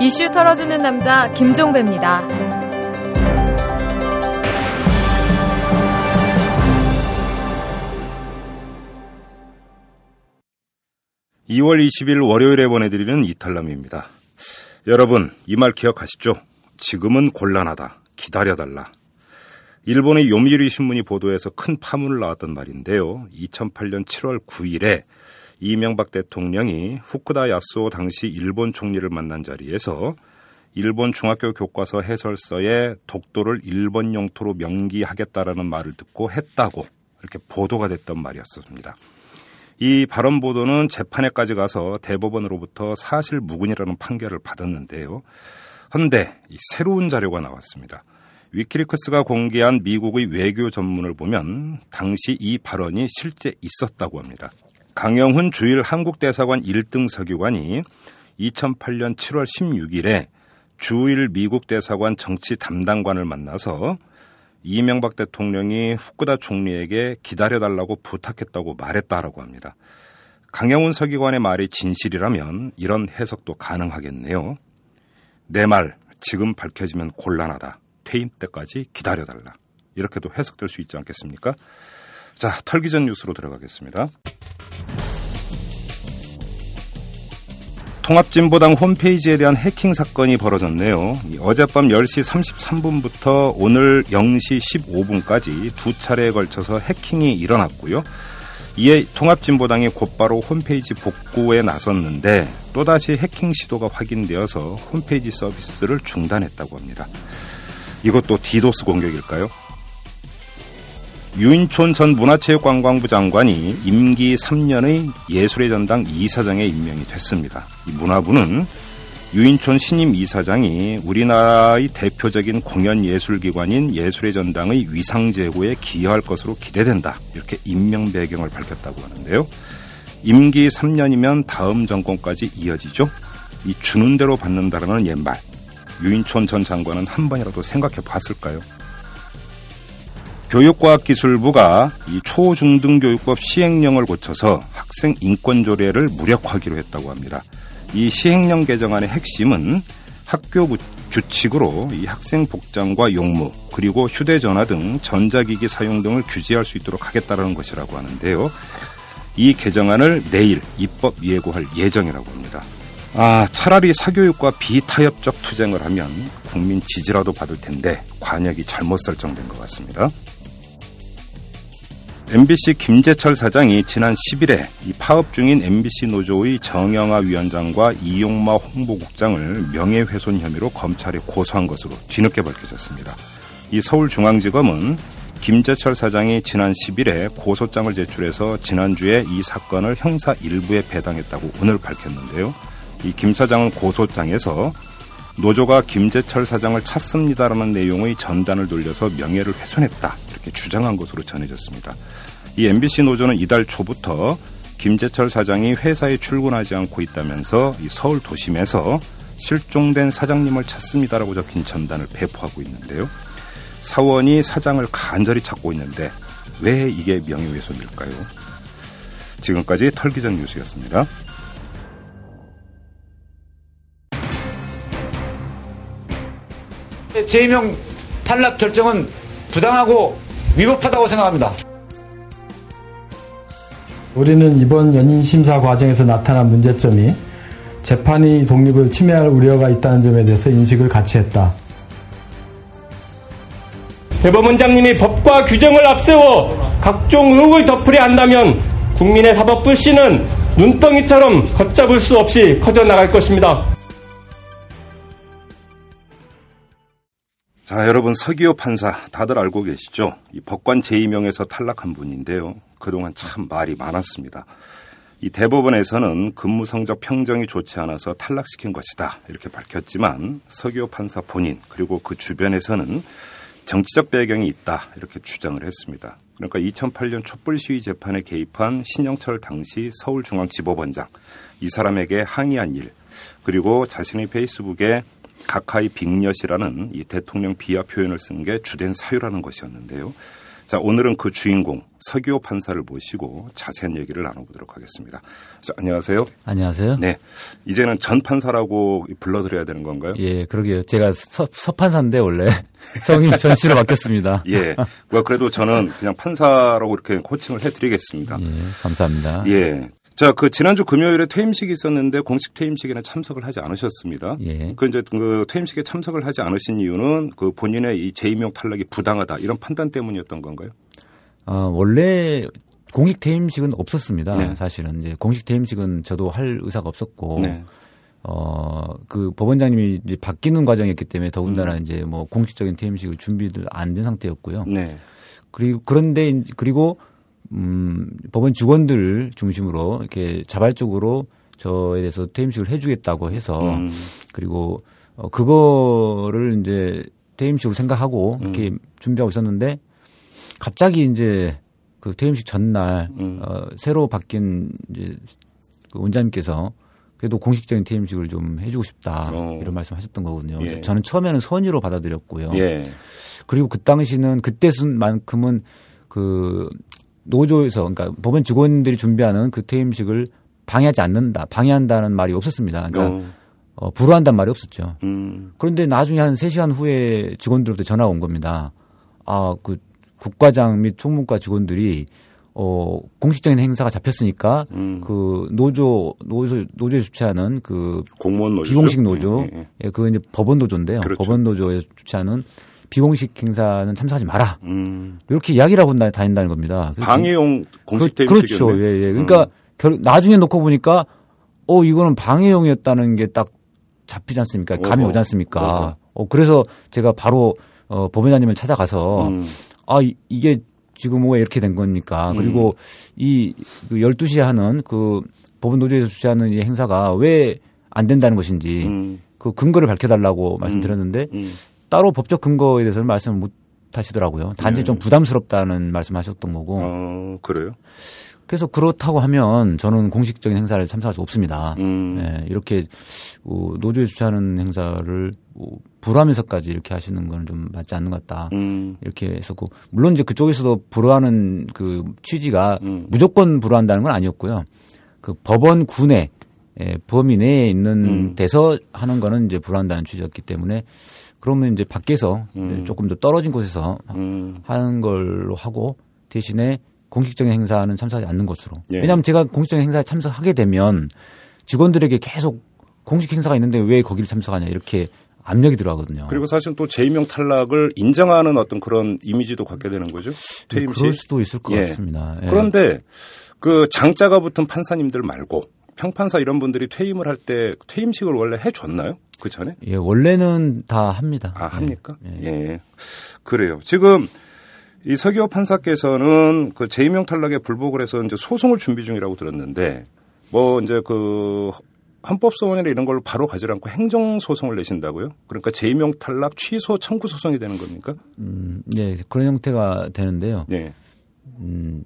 이슈 털어주는 남자 김종배입니다. 2월 20일 월요일에 보내드리는 이탈남입니다. 여러분, 이 말 기억하시죠? 지금은 곤란하다. 기다려달라. 일본의 요미우리 신문이 보도해서 큰 파문을 낳았던 말인데요. 2008년 7월 9일에 이명박 대통령이 후쿠다 야스오 당시 일본 총리를 만난 자리에서 일본 중학교 교과서 해설서에 독도를 일본 영토로 명기하겠다라는 말을 듣고 했다고 이렇게 보도가 됐던 말이었습니다. 이 발언 보도는 재판에까지 가서 대법원으로부터 사실 무근이라는 판결을 받았는데요. 헌데 새로운 자료가 나왔습니다. 위키리크스가 공개한 미국의 외교 전문을 보면 당시 이 발언이 실제 있었다고 합니다. 강영훈 주일 한국대사관 1등 서기관이 2008년 7월 16일에 주일 미국 대사관 정치 담당관을 만나서 이명박 대통령이 후쿠다 총리에게 기다려달라고 부탁했다고 말했다라고 합니다. 강영훈 서기관의 말이 진실이라면 이런 해석도 가능하겠네요. 내 말 지금 밝혀지면 곤란하다. 퇴임 때까지 기다려달라. 이렇게도 해석될 수 있지 않겠습니까? 자, 털기 전 뉴스로 들어가겠습니다. 통합진보당 홈페이지에 대한 해킹 사건이 벌어졌네요. 어젯밤 10시 33분부터 오늘 0시 15분까지 두 차례에 걸쳐서 해킹이 일어났고요. 이에 통합진보당이 곧바로 홈페이지 복구에 나섰는데 또다시 해킹 시도가 확인되어서 홈페이지 서비스를 중단했다고 합니다. 이것도 디도스 공격일까요? 유인촌 전 문화체육관광부 장관이 임기 3년의 예술의 전당 이사장에 임명이 됐습니다. 문화부는 유인촌 신임 이사장이 우리나라의 대표적인 공연예술기관인 예술의 전당의 위상 제고에 기여할 것으로 기대된다. 이렇게 임명 배경을 밝혔다고 하는데요. 임기 3년이면 다음 정권까지 이어지죠. 이 주는 대로 받는다라는 옛말. 유인촌 전 장관은 한 번이라도 생각해 봤을까요? 교육과학기술부가 이 초중등교육법 시행령을 고쳐서 학생 인권 조례를 무력화하기로 했다고 합니다. 이 시행령 개정안의 핵심은 학교 규칙으로 이 학생 복장과 용무 그리고 휴대전화 등 전자기기 사용 등을 규제할 수 있도록 하겠다는 것이라고 하는데요. 이 개정안을 내일 입법 예고할 예정이라고 합니다. 아, 차라리 사교육과 비타협적 투쟁을 하면 국민 지지라도 받을 텐데 관역이 잘못 설정된 것 같습니다. MBC 김재철 사장이 지난 10일에 이 파업 중인 MBC 노조의 정영아 위원장과 이용마 홍보국장을 명예훼손 혐의로 검찰에 고소한 것으로 뒤늦게 밝혀졌습니다. 이 서울중앙지검은 김재철 사장이 지난 10일에 고소장을 제출해서 지난주에 이 사건을 형사 일부에 배당했다고 오늘 밝혔는데요. 이 김 사장은 고소장에서 노조가 김재철 사장을 찾습니다라는 내용의 전단을 돌려서 명예를 훼손했다. 주장한 것으로 전해졌습니다. 이 MBC 노조는 이달 초부터 김재철 사장이 회사에 출근하지 않고 있다면서 이 서울 도심에서 실종된 사장님을 찾습니다라고 적힌 전단을 배포하고 있는데요. 사원이 사장을 간절히 찾고 있는데 왜 이게 명예훼손일까요? 지금까지 털기전 뉴스였습니다. 재임용 탈락 결정은 부당하고 위법하다고 생각합니다. 우리는 이번 연임 심사 과정에서 나타난 문제점이 재판이 독립을 침해할 우려가 있다는 점에 대해서 인식을 같이 했다. 대법원장님이 법과 규정을 앞세워 각종 의혹을 덮으려 한다면 국민의 사법 불신은 눈덩이처럼 걷잡을 수 없이 커져나갈 것입니다. 자, 여러분 서기호 판사 다들 알고 계시죠? 이 법관 제2명에서 탈락한 분인데요. 그동안 참 말이 많았습니다. 이 대법원에서는 근무 성적 평정이 좋지 않아서 탈락시킨 것이다. 이렇게 밝혔지만 서기호 판사 본인 그리고 그 주변에서는 정치적 배경이 있다. 이렇게 주장을 했습니다. 그러니까 2008년 촛불 시위 재판에 개입한 신영철 당시 서울중앙지법원장 이 사람에게 항의한 일 그리고 자신의 페이스북에 각하의 빅엿이라는 이 대통령 비하 표현을 쓴 게 주된 사유라는 것이었는데요. 자, 오늘은 그 주인공 서기호 판사를 모시고 자세한 얘기를 나눠보도록 하겠습니다. 자, 안녕하세요. 안녕하세요. 네. 이제는 전 판사라고 불러드려야 되는 건가요? 예, 그러게요. 제가 서, 서판사인데 원래 성이 전 씨로 바뀌었습니다. 예. 뭐 그래도 저는 그냥 판사라고 이렇게 호칭을 해드리겠습니다. 예, 감사합니다. 예. 자, 그 지난주 금요일에 퇴임식이 있었는데 공식 퇴임식에는 참석을 하지 않으셨습니다. 예. 그 이제 그 퇴임식에 참석을 하지 않으신 이유는 그 본인의 이 재임용 탈락이 부당하다 이런 판단 때문이었던 건가요? 어, 원래 공식 퇴임식은 없었습니다. 네. 사실은 이제 공식 퇴임식은 저도 할 의사가 없었고 네. 어, 그 법원장님이 이제 바뀌는 과정이었기 때문에 더군다나 음. 이제 뭐 공식적인 퇴임식을 준비도 안 된 상태였고요. 네. 그리고 그런데 그리고 음, 법원 직원들 중심으로 이렇게 자발적으로 저에 대해서 퇴임식을 해주겠다고 해서 음. 그리고 어, 그거를 이제 퇴임식으로 생각하고 이렇게 음. 준비하고 있었는데 갑자기 이제 그 퇴임식 전날 음. 어, 새로 바뀐 이제 그 원장님께서 그래도 공식적인 퇴임식을 좀 해주고 싶다 어. 이런 말씀하셨던 거거든요. 예. 저는 처음에는 선의로 받아들였고요. 예. 그리고 그 당시는 그때 순만큼은 그 노조에서 그러니까 법원 직원들이 준비하는 그 퇴임식을 방해하지 않는다, 방해한다는 말이 없었습니다. 그러니까 어. 어, 불허한다는 말이 없었죠. 음. 그런데 나중에 한 3시간 후에 직원들로부터 전화가 온 겁니다. 아, 그 국과장 및 총무과 직원들이 어, 공식적인 행사가 잡혔으니까 음. 그 노조, 노조, 노조에 주최하는 그 공무원 노조. 비공식 노조, 예, 예. 예, 그거 이제 법원 노조인데요. 그렇죠. 법원 노조에 주최하는 비공식 행사는 참석하지 마라. 음. 이렇게 이야기를 하고 다- 다닌다는 겁니다. 방해용 공식 그, 퇴임식이었네. 음. 그렇죠. 예, 예. 그러니까 결, 나중에 놓고 보니까 어 이거는 방해용이었다는 게 딱 잡히지 않습니까? 감이. 오지 않습니까? 어 그래서 제가 바로 어 법원장님을 찾아가서 음. 아 이- 이게 지금 왜 이렇게 된 겁니까? 그리고 이그 12시에 하는 그 법원 노조에서 주최하는 이 행사가 왜 안 된다는 것인지 음. 그 근거를 밝혀달라고 말씀드렸는데 음. 따로 법적 근거에 대해서는 말씀을 못 하시더라고요. 단지 네. 좀 부담스럽다는 말씀하셨던 거고. 어, 그래요? 그래서 그렇다고 하면 저는 공식적인 행사를 참석할 수 없습니다. 음. 예, 이렇게 어, 노조에 주최하는 행사를 뭐 불하면서까지 이렇게 하시는 건 좀 맞지 않는 것 같다. 음. 이렇게 했었고 물론 이제 그쪽에서도 불허하는 그 취지가 음. 무조건 불허한다는 건 아니었고요. 그 법원 군내 예, 범위 내에 있는 음. 데서 하는 거는 이제 불허한다는 취지였기 때문에 그러면 이제 밖에서 음. 조금 더 떨어진 곳에서 음. 하는 걸로 하고 대신에 공식적인 행사는 참석하지 않는 것으로. 예. 왜냐하면 제가 공식적인 행사에 참석하게 되면 직원들에게 계속 공식 행사가 있는데 왜 거기를 참석하냐 이렇게 압력이 들어가거든요. 그리고 사실 또 재임용 탈락을 인정하는 어떤 그런 이미지도 갖게 되는 거죠. 퇴임 시. 그럴 수도 있을 것 예. 같습니다. 예. 그런데 그 장자가 붙은 판사님들 말고 평판사 이런 분들이 퇴임을 할 때 퇴임식을 원래 해줬나요? 그 전에? 예, 원래는 다 합니다. 아, 합니까? 예. 예. 그래요. 지금 이 서기호 판사께서는 그 재임용 탈락에 불복을 해서 이제 소송을 준비 중이라고 들었는데 뭐 이제 그 헌법소원이나 이런 걸로 바로 가지 않고 행정소송을 내신다고요? 그러니까 재임용 탈락 취소 청구 소송이 되는 겁니까? 음, 예, 그런 형태가 되는데요. 네. 음,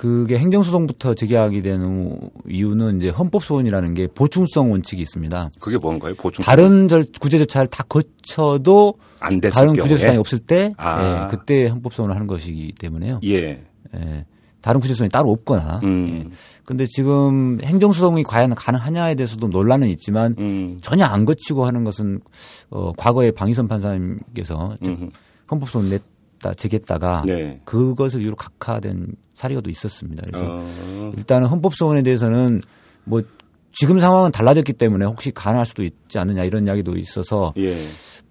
그게 행정소송부터 제기하게 되는 이유는 이제 헌법소원이라는 게 보충성 원칙이 있습니다. 그게 뭔가요? 보충. 다른 절, 구제 절차를 다 거쳐도 안 됐을 다른 경우에. 구제 소송이 없을 때 아. 예, 그때 헌법소원을 하는 것이기 때문에요. 예. 예, 다른 구제 소송이 따로 없거나. 음. 예. 근데 지금 행정소송이 과연 가능하냐에 대해서도 논란은 있지만 음. 전혀 안 거치고 하는 것은 어, 과거에 방희선 판사님께서. 헌법소원 냈다 제기했다가 네. 그것을 이유로 각하된 사례가 또 있었습니다. 그래서 어. 일단은 헌법소원에 대해서는 뭐 지금 상황은 달라졌기 때문에 혹시 가능할 수도 있지 않느냐 이런 이야기도 있어서 예.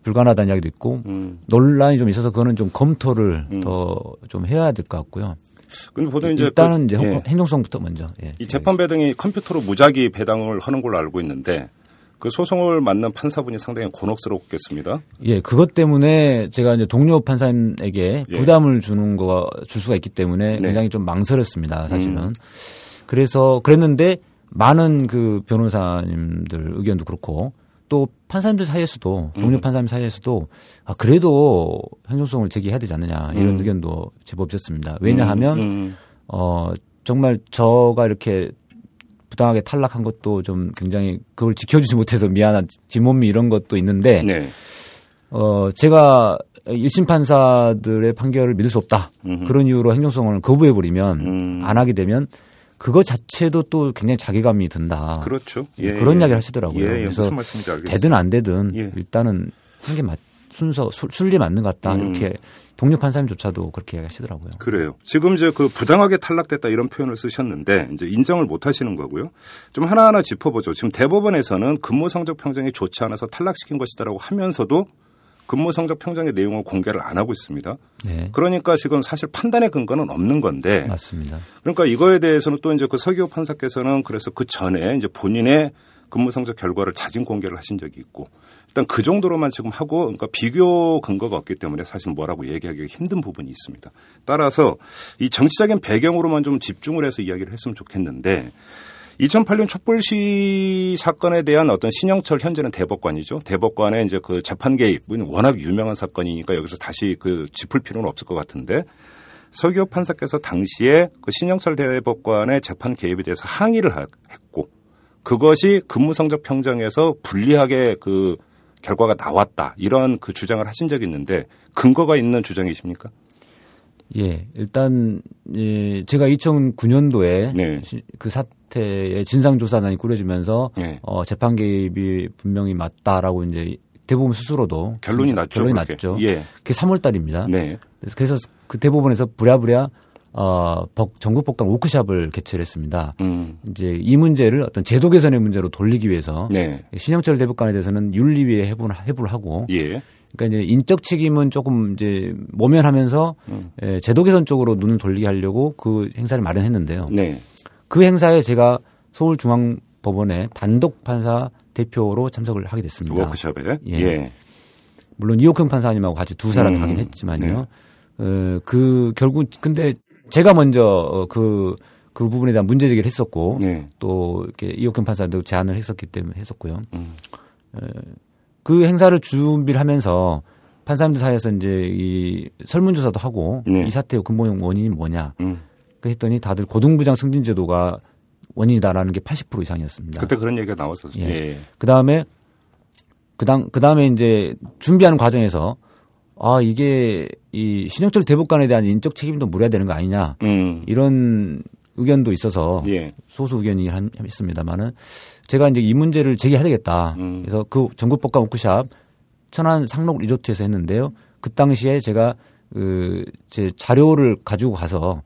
불가능하다는 이야기도 있고 음. 논란이 좀 있어서 그거는 좀 검토를 음. 더좀 해야 될 것 같고요. 근데 보통 이제 일단은 그, 이제 예. 행정성부터 먼저. 예. 이 재판 배 등이 컴퓨터로 무작위 배당을 하는 걸로 알고 있는데 그 소송을 맡는 판사분이 상당히 곤혹스럽겠습니다. 예, 그것 때문에 제가 이제 동료 판사님에게 예. 부담을 주는 거가 줄 수가 있기 때문에 네. 굉장히 좀 망설였습니다, 사실은. 음. 그래서 그랬는데 많은 그 변호사님들 의견도 그렇고 또 판사님들 사이에서도 동료 음. 판사님 사이에서도 아 그래도 행정소송을 제기해야 되지 않느냐 이런 음. 의견도 제법 있었습니다. 왜냐하면 음, 어 정말 저가 이렇게 부당하게 탈락한 것도 좀 굉장히 그걸 지켜주지 못해서 미안한 뒷몸이 이런 것도 있는데 음. 네. 어, 제가 1심 판사들의 판결을 믿을 수 없다. 음흠. 그런 이유로 행정소송을 거부해 버리면 음. 안 하게 되면 그거 자체도 또 굉장히 자괴감이 든다. 그렇죠. 예, 그런 예. 이야기를 하시더라고요. 예, 예. 그래서. 되든 안 되든 예. 일단은 한 게 맞, 순서 술- 순리 맞는 것 같다. 음. 이렇게 동료 판사님조차도 그렇게 이야기하시더라고요. 그래요. 지금 이제 그 부당하게 탈락됐다 이런 표현을 쓰셨는데 이제 인정을 못 하시는 거고요. 좀 하나하나 짚어보죠. 지금 대법원에서는 근무 성적 평정이 좋지 않아서 탈락시킨 것이다라고 하면서도 근무 성적 평정의 내용을 공개를 안 하고 있습니다. 네. 그러니까 지금 사실 판단의 근거는 없는 건데 맞습니다. 그러니까 이거에 대해서는 또 이제 그 서기호 판사께서는 그래서 그 전에 이제 본인의 근무 성적 결과를 자진 공개를 하신 적이 있고 일단 그 정도로만 지금 하고 그러니까 비교 근거가 없기 때문에 사실 뭐라고 얘기하기가 힘든 부분이 있습니다. 따라서 이 정치적인 배경으로만 좀 집중을 해서 이야기를 했으면 좋겠는데 2008년 촛불시 사건에 대한 어떤 신영철 현재는 대법관이죠. 대법관의 이제 그 재판 개입은 워낙 유명한 사건이니까 여기서 다시 그 짚을 필요는 없을 것 같은데 서기호 판사께서 당시에 그 신영철 대법관의 재판 개입에 대해서 항의를 하- 했고 그것이 근무 성적 평정에서 불리하게 그 결과가 나왔다 이런 그 주장을 하신 적이 있는데 근거가 있는 주장이십니까? 예, 일단 예, 제가 2009년도에 네. 그 사태의 진상 조사단이 꾸려지면서 네. 어, 재판 개입이 분명히 맞다라고 이제 대법원 스스로도 결론이 났죠. 결론이 그렇게. 났죠. 예. 그게 3월 달입니다. 네. 그래서 그 대법원에서 부랴부랴 어, 법- 전국법관 워크샵을 개최를 했습니다. 음. 이제 이 문제를 어떤 제도 개선의 문제로 돌리기 위해서 네. 신영철 대법관에 대해서는 윤리위에 해부를, 해부를 하고 예. 그러니까 이제 인적 책임은 조금 이제 모면하면서 음. 에, 제도 개선 쪽으로 눈을 돌리게 하려고 그 행사를 마련했는데요. 네. 그 행사에 제가 서울중앙법원의 단독 판사 대표로 참석을 하게 됐습니다. 워크숍에. 예. 예. 물론 이옥형 판사님하고 같이 두 사람이 음, 가긴 했지만요. 어, 그 결국 근데 제가 먼저 어, 그, 그 부분에 대한 문제 제기를 했었고 네. 또 이렇게 이옥형 판사도 제안을 했었기 때문에 했었고요. 음. 에, 그 행사를 준비를 하면서 판사님들 사이에서 이제 이 설문조사도 하고 네. 이 사태의 근본 원인이 뭐냐 음. 그 했더니 다들 고등부장 승진 제도가 원인이다라는 게 80% 이상이었습니다. 그때 그런 얘기가 나왔었어요. 예. 예. 그 다음에 그다음 그 다음에 이제 준비하는 과정에서 아 이게 이 신영철 대법관에 대한 인적 책임도 물어야 되는 거 아니냐 음. 이런 의견도 있어서 예. 소수 의견이 한, 있습니다만은 제가 이제 이 문제를 제기해야 되겠다. 음. 그래서 그 전국법관 워크샵 천안 상록 리조트에서 했는데요. 그 당시에 제가 그제 자료를 가지고 가서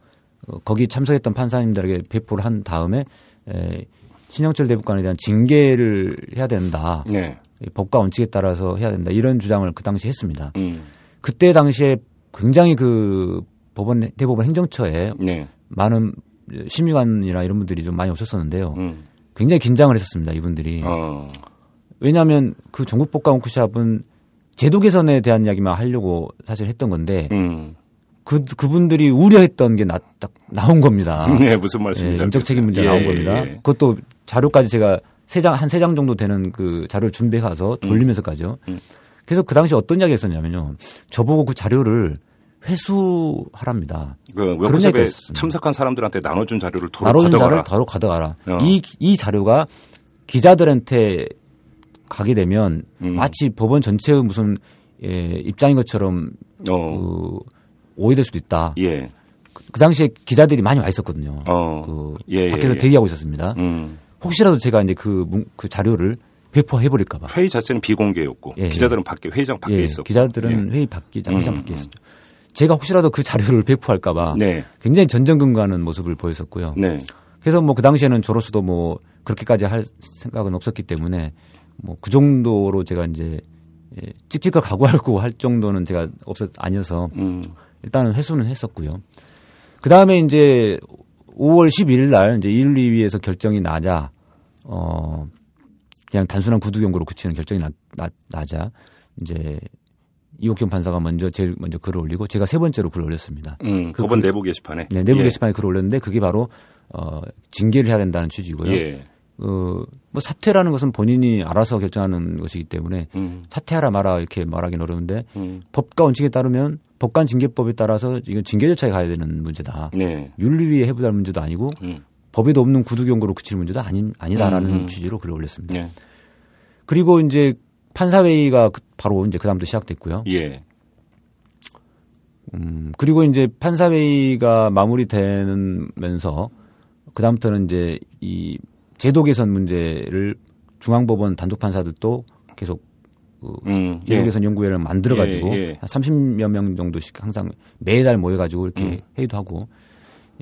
어, 거기 참석했던 판사님들에게 배포를 한 다음에 에, 신영철 대법관에 대한 징계를 해야 된다. 네. 이 법과 원칙에 따라서 해야 된다. 이런 주장을 그 당시에 했습니다. 음. 그때 당시에 굉장히 그 법원 대법원 행정처에 네. 많은 심의관이나 이런 분들이 좀 많이 오셨었는데요. 음. 굉장히 긴장을 했었습니다. 이분들이. 어. 왜냐하면 그 전국법관 워크샵은 제도 개선에 대한 이야기만 하려고 사실 했던 건데 음. 그 그분들이 우려했던 게 나, 딱 나온 겁니다. 네, 무슨 예, 말씀인지 인적 책임 문제 알겠어요. 나온 예, 겁니다. 예. 그것도 자료까지 제가 세 장 한 세 장 정도 되는 그 자료를 준비해 가서 돌리면서까지요. 음. 그래서 그 당시 어떤 이야기 했었냐면요. 저보고 그 자료를 회수하랍니다. 그 있었습니다. 참석한 사람들한테 나눠준 자료를 도로 나로는 가져가라. 자료를 바로 가져가라. 어. 이, 이 자료가 기자들한테 가게 되면 음. 마치 법원 전체의 무슨 예, 입장인 것처럼 어. 그 오해될 수도 있다. 예. 그, 그 당시에 기자들이 많이 와 있었거든요. 어. 그 예, 예, 밖에서 예. 대기하고 있었습니다. 음. 혹시라도 제가 이제 그, 문- 그 자료를 배포해 버릴까봐. 회의 자체는 비공개였고 예, 기자들은 밖에 회의장 밖에 예, 있었고. 기자들은 예. 회의 밖에 음, 회장 음, 밖에 음. 있었죠. 제가 혹시라도 그 자료를 배포할까봐 네. 굉장히 전전긍긍하는 모습을 보였었고요. 네. 그래서 뭐 그 당시에는 저로서도 뭐 그렇게까지 할 생각은 없었기 때문에 뭐 그 정도로 제가 이제 예, 찍찍을 각오하고 할 정도는 제가 없었 아니어서 음. 일단은 회수는 했었고요. 그 다음에 이제 5월 11일 날 이제 1, 2위에서 결정이 나자 어 그냥 단순한 구두 경고로 그치는 결정이 나, 나, 나자 이제 이옥경 판사가 먼저 제일 먼저 글을 올리고 제가 세 번째로 글을 올렸습니다. 음. 그 법원 글- 내부 게시판에. 네, 내부 예. 게시판에 글을 올렸는데 그게 바로 어 징계를 해야 된다는 취지고요. 예. 어, 뭐 사퇴라는 것은 본인이 알아서 결정하는 것이기 때문에 음. 사퇴하라 마라 이렇게 말하기는 어려운데 음. 법과 원칙에 따르면 법관 징계법에 따라서 이건 징계 절차에 가야 되는 문제다. 네. 윤리위에 해부할 문제도 아니고 음. 법에도 없는 구두 경고로 그칠 문제도 아니, 아니다라는 음, 음. 취지로 글을 올렸습니다. 네. 그리고 이제 판사회의가 그- 바로 이제 그다음부터 시작됐고요. 예. 음, 그리고 이제 판사회의가 마무리되면서 그다음부터는 이제 이 제도 개선 문제를 중앙법원 단독 판사들도 계속 그 음, 제도 예. 개선 연구회를 만들어 가지고 예, 예. 한 30여 명 정도씩 항상 매달 모여 가지고 이렇게 음. 회의도 하고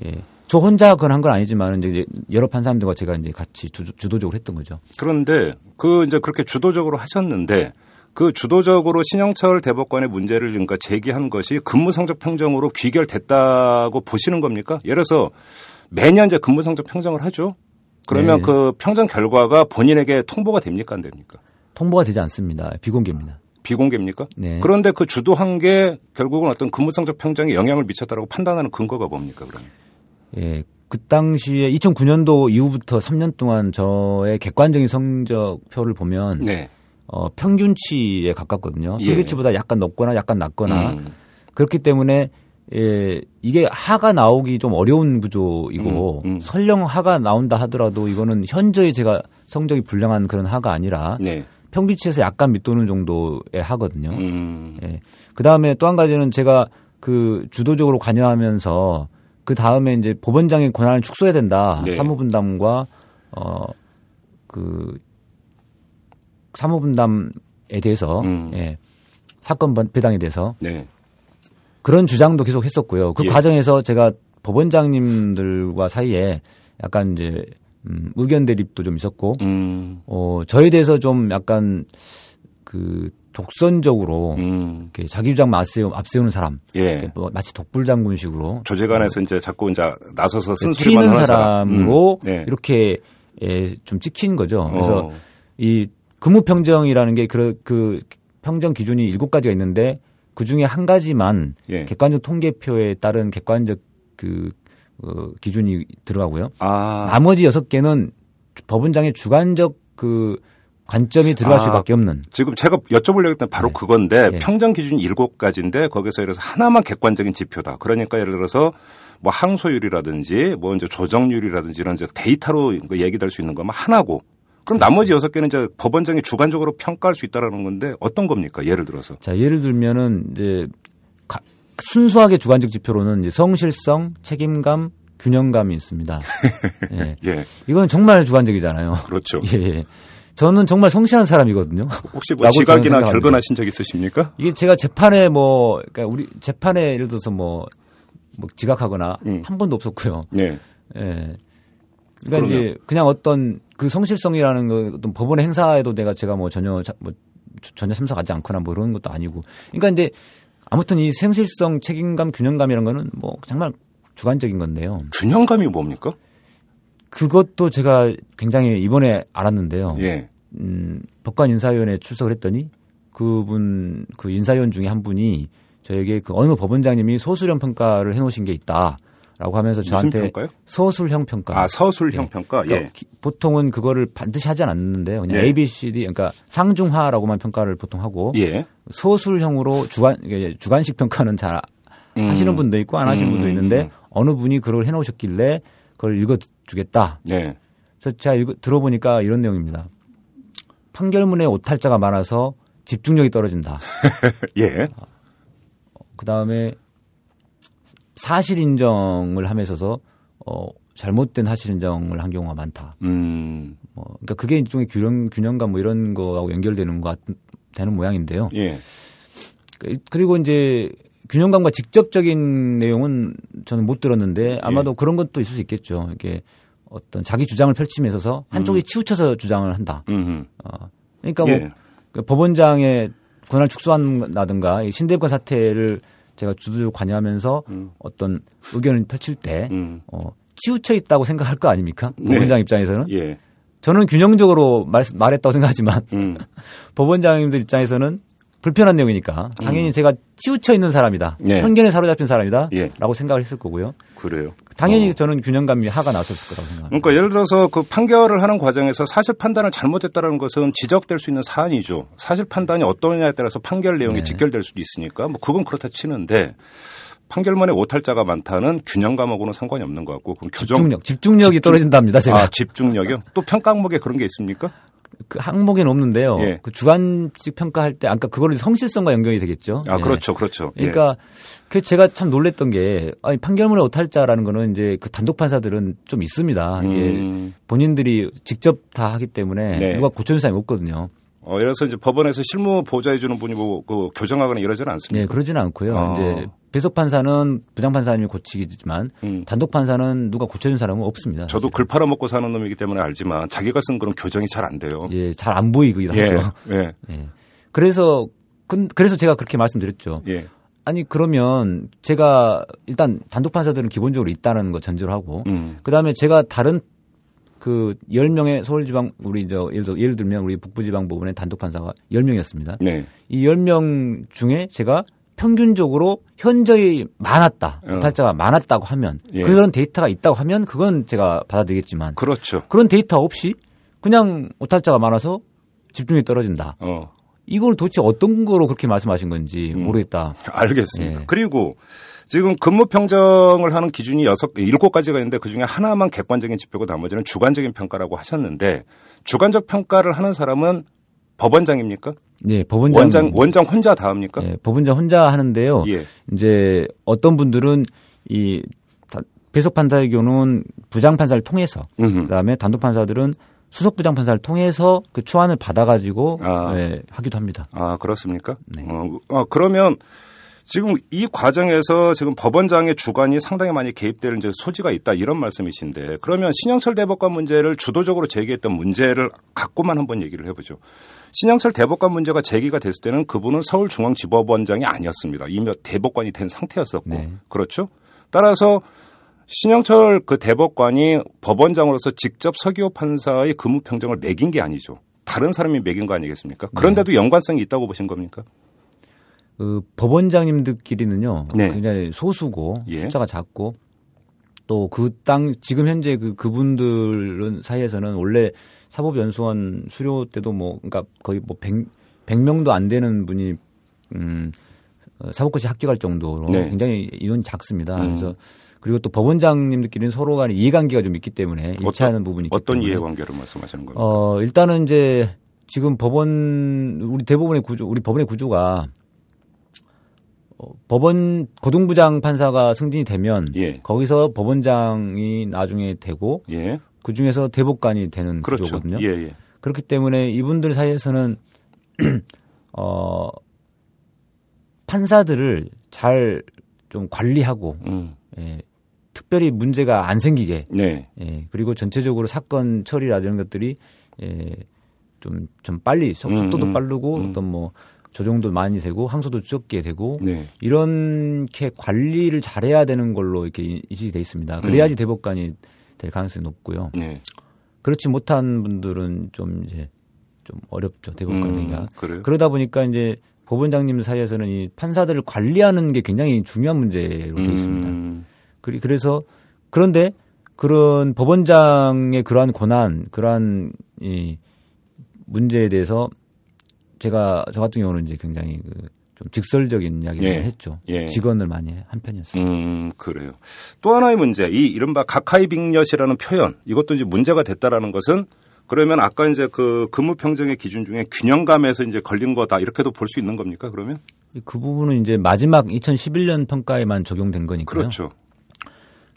예. 저 혼자 한건 아니지만 이제 여러 판사님들과 제가 이제 같이 주, 주도적으로 했던 거죠. 그런데 그 이제 그렇게 주도적으로 하셨는데 그 주도적으로 신영철 대법관의 문제를 그러니까 제기한 것이 근무 성적 평정으로 귀결됐다고 보시는 겁니까? 예를 들어서 매년 이제 근무 성적 평정을 하죠. 그러면 네. 그 평정 결과가 본인에게 통보가 됩니까 안 됩니까? 통보가 되지 않습니다. 비공개입니다. 비공개입니까? 네. 그런데 그 주도한 게 결국은 어떤 근무 성적 평정에 영향을 미쳤다고 판단하는 근거가 뭡니까 그러면? 예. 그 당시에 2009년도 이후부터 3년 동안 저의 객관적인 성적표를 보면 네. 어, 평균치에 가깝거든요. 예. 평균치보다 약간 높거나 약간 낮거나 음. 그렇기 때문에 예, 이게 하가 나오기 좀 어려운 구조이고 음, 음. 설령 하가 나온다 하더라도 이거는 현저히 제가 성적이 불량한 그런 하가 아니라 네. 평균치에서 약간 밑도는 정도의 하거든요. 음. 예. 그 다음에 또 한 가지는 제가 그 주도적으로 관여하면서 그 다음에 이제 법원장의 권한을 축소해야 된다. 네. 사무분담과 어 그 사무분담에 대해서 음. 예. 사건 번- 배당에 대해서 네. 그런 주장도 계속 했었고요. 그 예. 과정에서 제가 법원장님들과 사이에 약간 이제 음, 의견 대립도 좀 있었고 음. 어 저에 대해서 좀 약간 그 독선적으로 음. 자기 주장 앞세우, 앞세우는 사람, 예. 뭐 마치 독불장군식으로 조재관에서 이제 자꾸 이제 나서서 쓴소리만 네, 튀는 하는 사람. 사람으로 음. 네. 이렇게 예, 좀 찍힌 거죠. 그래서 어. 이 근무 평정이라는 게그 그 평정 기준이 일곱 가지가 있는데 그 중에 한 가지만 예. 객관적 통계표에 따른 객관적 그 어, 기준이 들어가고요. 아. 나머지 여섯 개는 법원장의 주관적 그 관점이 들어갈 아, 수밖에 없는 지금 제가 여쭤보려고 했던 바로 네. 그건데 예. 평정 기준이 일곱 가지인데 거기서 예를 들어서 하나만 객관적인 지표다. 그러니까 예를 들어서 뭐 항소율이라든지 뭐 이제 조정률이라든지 이런 이제 데이터로 그 얘기될 수 있는 것만 하나고 그럼 나머지 여섯 개는 이제 법원장이 주관적으로 평가할 수 있다라는 건데 어떤 겁니까? 예를 들어서. 자, 예를 들면은 이제 가- 순수하게 주관적 지표로는 성실성, 책임감, 균형감이 있습니다. 예. 예. 이건 정말 주관적이잖아요. 그렇죠. 예, 예. 저는 정말 성실한 사람이거든요. 혹시 뭐 지각이나. 결근하신 적 있으십니까? 이게 제가 재판에 뭐, 그러니까 우리 재판에 예를 들어서 뭐, 뭐 지각하거나 음. 한 번도 없었고요. 네. 예. 그러니까 그러면- 이제 그냥 어떤 그 성실성이라는 거 어떤 법원의 행사에도 내가 제가 뭐 전혀 자- 뭐 전혀 참석하지 않거나 뭐 그런 것도 아니고. 그러니까 이제 아무튼 이 성실성, 책임감, 균형감이라는 거는 뭐 정말 주관적인 건데요. 균형감이 뭡니까? 그것도 제가 굉장히 이번에 알았는데요. 예. 음, 법관 인사위원회에 출석을 했더니 그분 그 인사위원 중에 한 분이 저에게 그 어느 법원장님이 소수령 평가를 해놓으신 게 있다 라고 하면서 무슨 저한테 평가요? 소술형 평가. 아, 서술형 평가. 그러니까 예. 기- 보통은 그거를 반드시 하지 않는데요. 그냥 예. A, B, C, D 그러니까 상중하라고만 평가를 보통 하고 예. 소술형으로 주관 주관식 평가는 잘 음. 하시는 분도 있고 안 하시는 분도 음. 있는데 어느 분이 그걸 해 놓으셨길래 그걸 읽어 주겠다. 네. 그래서 제가 읽어, 들어보니까 이런 내용입니다. 판결문에 오탈자가 많아서 집중력이 떨어진다. 예. 그 다음에 사실 인정을 하면서 어, 잘못된 사실 인정을 한 경우가 많다. 음. 뭐, 그러니까 그게 일종의 균형, 균형감 뭐 이런 거하고 연결되는 것 같, 되는 모양인데요. 예. 그- 그리고 이제 균형감과 직접적인 내용은 저는 못 들었는데 아마도 예. 그런 것도 있을 수 있겠죠. 이게 어떤 자기 주장을 펼침에 있어서 한쪽이 치우쳐서 주장을 한다. 음. 어, 그러니까 뭐 예. 그 법원장의 권한을 축소한다든가 이 신대권 사태를 제가 주도적으로 관여하면서 음. 어떤 의견을 펼칠 때 음. 어, 치우쳐 있다고 생각할 거 아닙니까? 네. 법원장 입장에서는 예. 저는 균형적으로 말, 말했다고 생각하지만 음. 법원장님들 입장에서는 불편한 내용이니까 당연히 제가 치우쳐 있는 사람이다. 네. 편견에 사로잡힌 사람이다. 예. 라고 생각을 했을 거고요. 그래요. 당연히 어. 저는 균형감이 하가 나섰을 거라고 생각합니다. 그러니까 예를 들어서 그 판결을 하는 과정에서 사실 판단을 잘못했다는 것은 지적될 수 있는 사안이죠. 사실 판단이 어떠냐에 따라서 판결 내용이 네. 직결될 수도 있으니까 뭐 그건 그렇다 치는데 판결문에 오탈자가 많다는 균형감하고는 상관이 없는 것 같고 그럼 규정 집중력, 집중력이 집중- 떨어진답니다. 제가 아 집중력이요? 또 평가 항목에 그런 게 있습니까? 그 항목에는 없는데요. 예. 그 주관식 평가할 때 아까 그거를 성실성과 연결이 되겠죠. 아, 예. 그렇죠, 그렇죠. 예. 그러니까 그 제가 참 놀랬던 게 아니 판결문의 오탈자라는 거는 이제 그 단독 판사들은 좀 있습니다. 이게 음. 본인들이 직접 다 하기 때문에 네. 누가 고쳐준 사람이 없거든요. 어, 이래서 이제 법원에서 실무 보좌해 주는 분이 뭐, 그 교정하거나 이러지는 않습니까? 네, 그러지는 않고요. 아. 이제 배석 판사는 부장 판사님이 고치기지만 음. 단독 판사는 누가 고쳐준 사람은 없습니다. 저도 글 팔아먹고 사는 놈이기 때문에 알지만 자기가 쓴 글은 교정이 잘 안 돼요. 예, 잘 안 보이기도 예. 하죠. 예. 예. 그래서 근- 그래서 제가 그렇게 말씀드렸죠. 예. 아니 그러면 제가 일단 단독 판사들은 기본적으로 있다는 거 전제로 하고 음. 그다음에 제가 다른 그 10명의 서울지방 우리 저 예를, 들어, 예를 들면 우리 북부지방법원의 단독 판사가 10명이었습니다. 네. 이 10명 중에 제가 평균적으로 현저히 많았다. 어. 오탈자가 많았다고 하면 예. 그런 데이터가 있다고 하면 그건 제가 받아들이겠지만 그렇죠. 그런 데이터 없이 그냥 오탈자가 많아서 집중이 떨어진다. 어. 이걸 도대체 어떤 거로 그렇게 말씀하신 건지 음. 모르겠다. 알겠습니다. 예. 그리고 지금 근무 평정을 하는 기준이 여섯 일곱 가지가 있는데 그 중에 하나만 객관적인 지표고 나머지는 주관적인 평가라고 하셨는데 주관적 평가를 하는 사람은 법원장입니까? 네, 법원장 원장 원장 혼자 다 합니까? 예, 법원장 혼자 하는데요. 예. 이제 어떤 분들은 이 다- 배석 판사의 경우는 부장 판사를 통해서 음흠. 그다음에 단독 판사들은 수석 부장 판사를 통해서 그 초안을 받아가지고 아. 예, 하기도 합니다. 아 그렇습니까? 네. 어, 어, 그러면 지금 이 과정에서 지금 법원장의 주관이 상당히 많이 개입될 이제 소지가 있다 이런 말씀이신데 그러면 신영철 대법관 문제를 주도적으로 제기했던 문제를 갖고만 한번 얘기를 해보죠. 신영철 대법관 문제가 제기가 됐을 때는 그분은 서울중앙지법원장이 아니었습니다. 이미 대법관이 된 상태였었고 네. 그렇죠. 따라서 신영철 그 대법관이 법원장으로서 직접 서기호 판사의 근무 평정을 매긴 게 아니죠. 다른 사람이 매긴 거 아니겠습니까? 그런데도 연관성이 있다고 보신 겁니까? 그 법원장님들끼리는요. 네. 굉장히 소수고 예. 숫자가 작고 또 그 땅 지금 현재 그 그분들은 사이에서는 원래 사법연수원 수료 때도 뭐 그러니까 거의 뭐 100, 100명도 안 되는 분이 음 어, 사법고시 합격할 정도로 네. 굉장히 인원이 작습니다. 음. 그래서 그리고 또 법원장님들끼리는 서로 간에 이해관계가 좀 있기 때문에 일치하는 부분이 있기 어떤 때문에 이해관계를 말씀하시는 겁니까? 어, 일단은 이제 지금 법원 우리 대법원의 구조 우리 법원의 구조가 어, 법원 고등부장 판사가 승진이 되면 예. 거기서 법원장이 나중에 되고 예, 그 중에서 대법관이 되는 그렇죠. 구조거든요. 예, 예. 그렇기 때문에 이분들 사이에서는 어 판사들을 잘 좀 관리하고 음, 예, 특별히 문제가 안 생기게 네, 예, 그리고 전체적으로 사건 처리라든지 이런 것들이 예, 좀, 좀 빨리 속- 음, 속도도 음, 빠르고 음. 어떤 뭐 조정도 많이 되고 항소도 적게 되고 네. 이렇게 관리를 잘해야 되는 걸로 이렇게 인식이 돼 있습니다. 그래야지 대법관이 될 가능성이 높고요. 네. 그렇지 못한 분들은 좀 이제 좀 어렵죠 대법관 되기가. 음? 그러다 보니까 이제 법원장님 사이에서는 이 판사들을 관리하는 게 굉장히 중요한 문제로 돼 있습니다. 음, 그리- 그래서 그런데 그런 법원장의 그러한 권한, 그러한 이 문제에 대해서 제가 저 같은 경우는 이제 굉장히 그 좀 직설적인 이야기를 예. 했죠. 예. 직언을 많이 한 편이었어요. 음, 그래요. 또 하나의 문제, 이 이른바 가카이 빅엿이라는 표현, 이것도 이제 문제가 됐다라는 것은 그러면 아까 이제 그 근무 평정의 기준 중에 균형감에서 이제 걸린 거다 이렇게도 볼 수 있는 겁니까? 그러면? 그 부분은 이제 마지막 2011년 평가에만 적용된 거니까요. 그렇죠.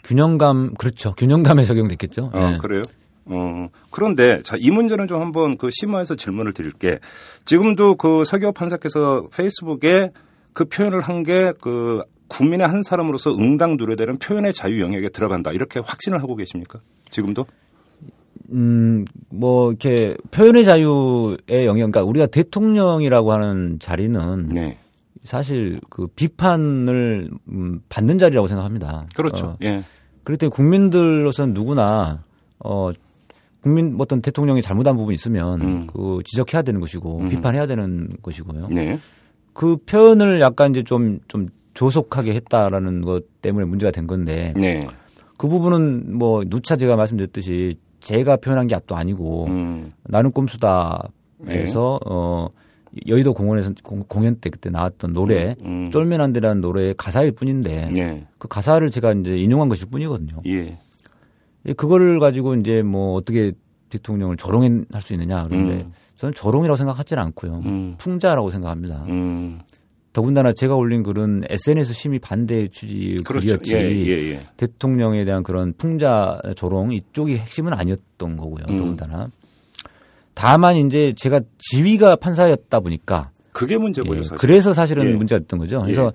균형감 그렇죠. 균형감에 적용됐겠죠. 어, 예. 그래요? 어, 그런데 자, 이 문제는 좀 한번 그 심화해서 질문을 드릴게. 지금도 그 서기호 판사께서 페이스북에 그 표현을 한 게 그 국민의 한 사람으로서 응당 누려되는 표현의 자유 영역에 들어간다. 이렇게 확신을 하고 계십니까? 지금도? 음, 뭐, 이렇게 표현의 자유의 영역, 그러니까 우리가 대통령이라고 하는 자리는 네. 사실 그 비판을 음, 받는 자리라고 생각합니다. 그렇죠. 어, 예. 그렇기 때문에 국민들로서는 누구나 어 국민 어떤 대통령이 잘못한 부분이 있으면 음. 그 지적해야 되는 것이고 음. 비판해야 되는 것이고요. 네. 그 표현을 약간 이제 좀좀 조속하게 했다라는 것 때문에 문제가 된 건데 네. 그 부분은 뭐 누차 제가 말씀드렸듯이 제가 표현한 게 또 아니고 음. 나는 꼼수다에서 어 여의도 공원에서 공- 공연 때 그때 나왔던 노래 음. 쫄면 안 되라는 노래의 가사일 뿐인데 네. 그 가사를 제가 이제 인용한 것일 뿐이거든요. 예. 예, 그거를 가지고 이제 뭐 어떻게 대통령을 조롱할 수 있느냐 그런데 음. 저는 조롱이라고 생각하지는 않고요. 음. 풍자라고 생각합니다. 음. 더군다나 제가 올린 글은 SNS 심의 반대 취지 그렇죠. 글이었지 예, 예, 예. 대통령에 대한 그런 풍자 조롱 이쪽이 핵심은 아니었던 거고요. 음. 더군다나 다만 이제 제가 지위가 판사였다 보니까 그게 문제고요, 예, 사실. 그래서 사실은 예. 문제였던 거죠. 그래서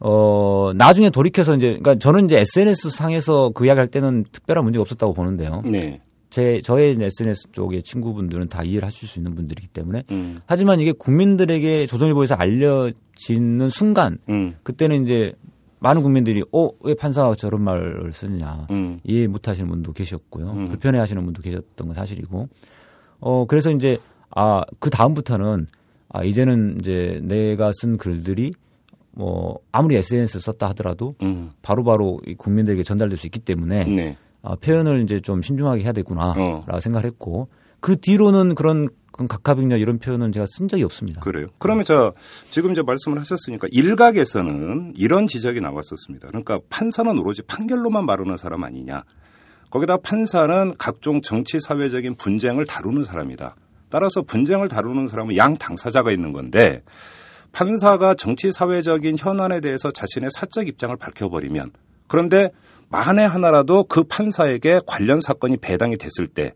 어 나중에 돌이켜서 이제 그러니까 저는 이제 SNS 상에서 그 이야기 할 때는 특별한 문제가 없었다고 보는데요. 네. 제 저의 SNS 쪽의 친구분들은 다 이해를 하실 수 있는 분들이기 때문에 음. 하지만 이게 국민들에게 조선일보에서 알려지는 순간 음. 그때는 이제 많은 국민들이 어 왜 판사가 저런 말을 쓰느냐 음. 이해 못 하시는 분도 계셨고요 음. 불편해 하시는 분도 계셨던 건 사실이고 어 그래서 이제 아 그 다음부터는 아 이제는 이제 내가 쓴 글들이 뭐 아무리 SNS 썼다 하더라도 음. 바로바로 이 국민들에게 전달될 수 있기 때문에 네. 아, 표현을 이제 좀 신중하게 해야 되구나라고 어. 생각을 했고 그 뒤로는 그런 각하병렬 이런 표현은 제가 쓴 적이 없습니다. 그래요. 그러면 저 지금 이제 말씀을 하셨으니까 일각에서는 이런 지적이 나왔었습니다. 그러니까 판사는 오로지 판결로만 마르는 사람 아니냐. 거기다 판사는 각종 정치 사회적인 분쟁을 다루는 사람이다. 따라서 분쟁을 다루는 사람은 양 당사자가 있는 건데 판사가 정치 사회적인 현안에 대해서 자신의 사적 입장을 밝혀버리면 그런데 만에 하나라도 그 판사에게 관련 사건이 배당이 됐을 때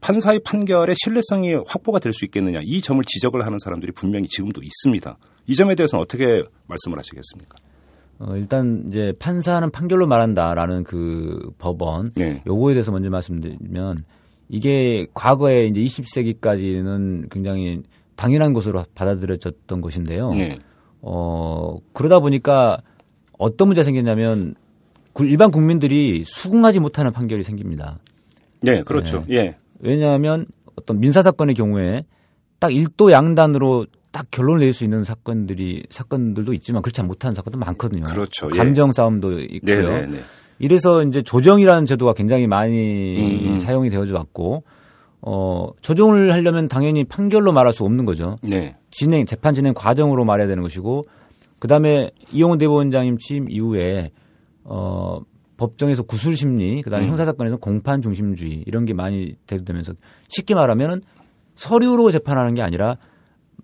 판사의 판결의 신뢰성이 확보가 될 수 있겠느냐 이 점을 지적을 하는 사람들이 분명히 지금도 있습니다. 이 점에 대해서는 어떻게 말씀을 하시겠습니까? 어, 일단 이제 판사는 판결로 말한다라는 그 법원 네. 요거에 대해서 먼저 말씀드리면 이게 과거에 이제 20세기까지는 굉장히 당연한 것으로 받아들여졌던 것인데요. 네. 어 그러다 보니까 어떤 문제가 생겼냐면 구- 일반 국민들이 수긍하지 못하는 판결이 생깁니다. 네, 그렇죠. 예. 왜냐하면 어떤 민사 사건의 경우에 딱 일도 양단으로 딱 결론을 낼 수 있는 사건들이 사건들도 있지만 그렇지 못한 사건도 많거든요. 그렇죠. 예. 감정 싸움도 있고요. 네, 네, 네. 이래서 이제 조정이라는 제도가 굉장히 많이 음, 음. 사용이 되어져 왔고 어 조정을 하려면 당연히 판결로 말할 수 없는 거죠. 네. 진행 재판 진행 과정으로 말해야 되는 것이고 그 다음에 이용훈 대법원장님 취임 이후에 어 법정에서 구술 심리 그 다음에 음. 형사 사건에서 공판 중심주의 이런 게 많이 대두되면서 쉽게 말하면은 서류로 재판하는 게 아니라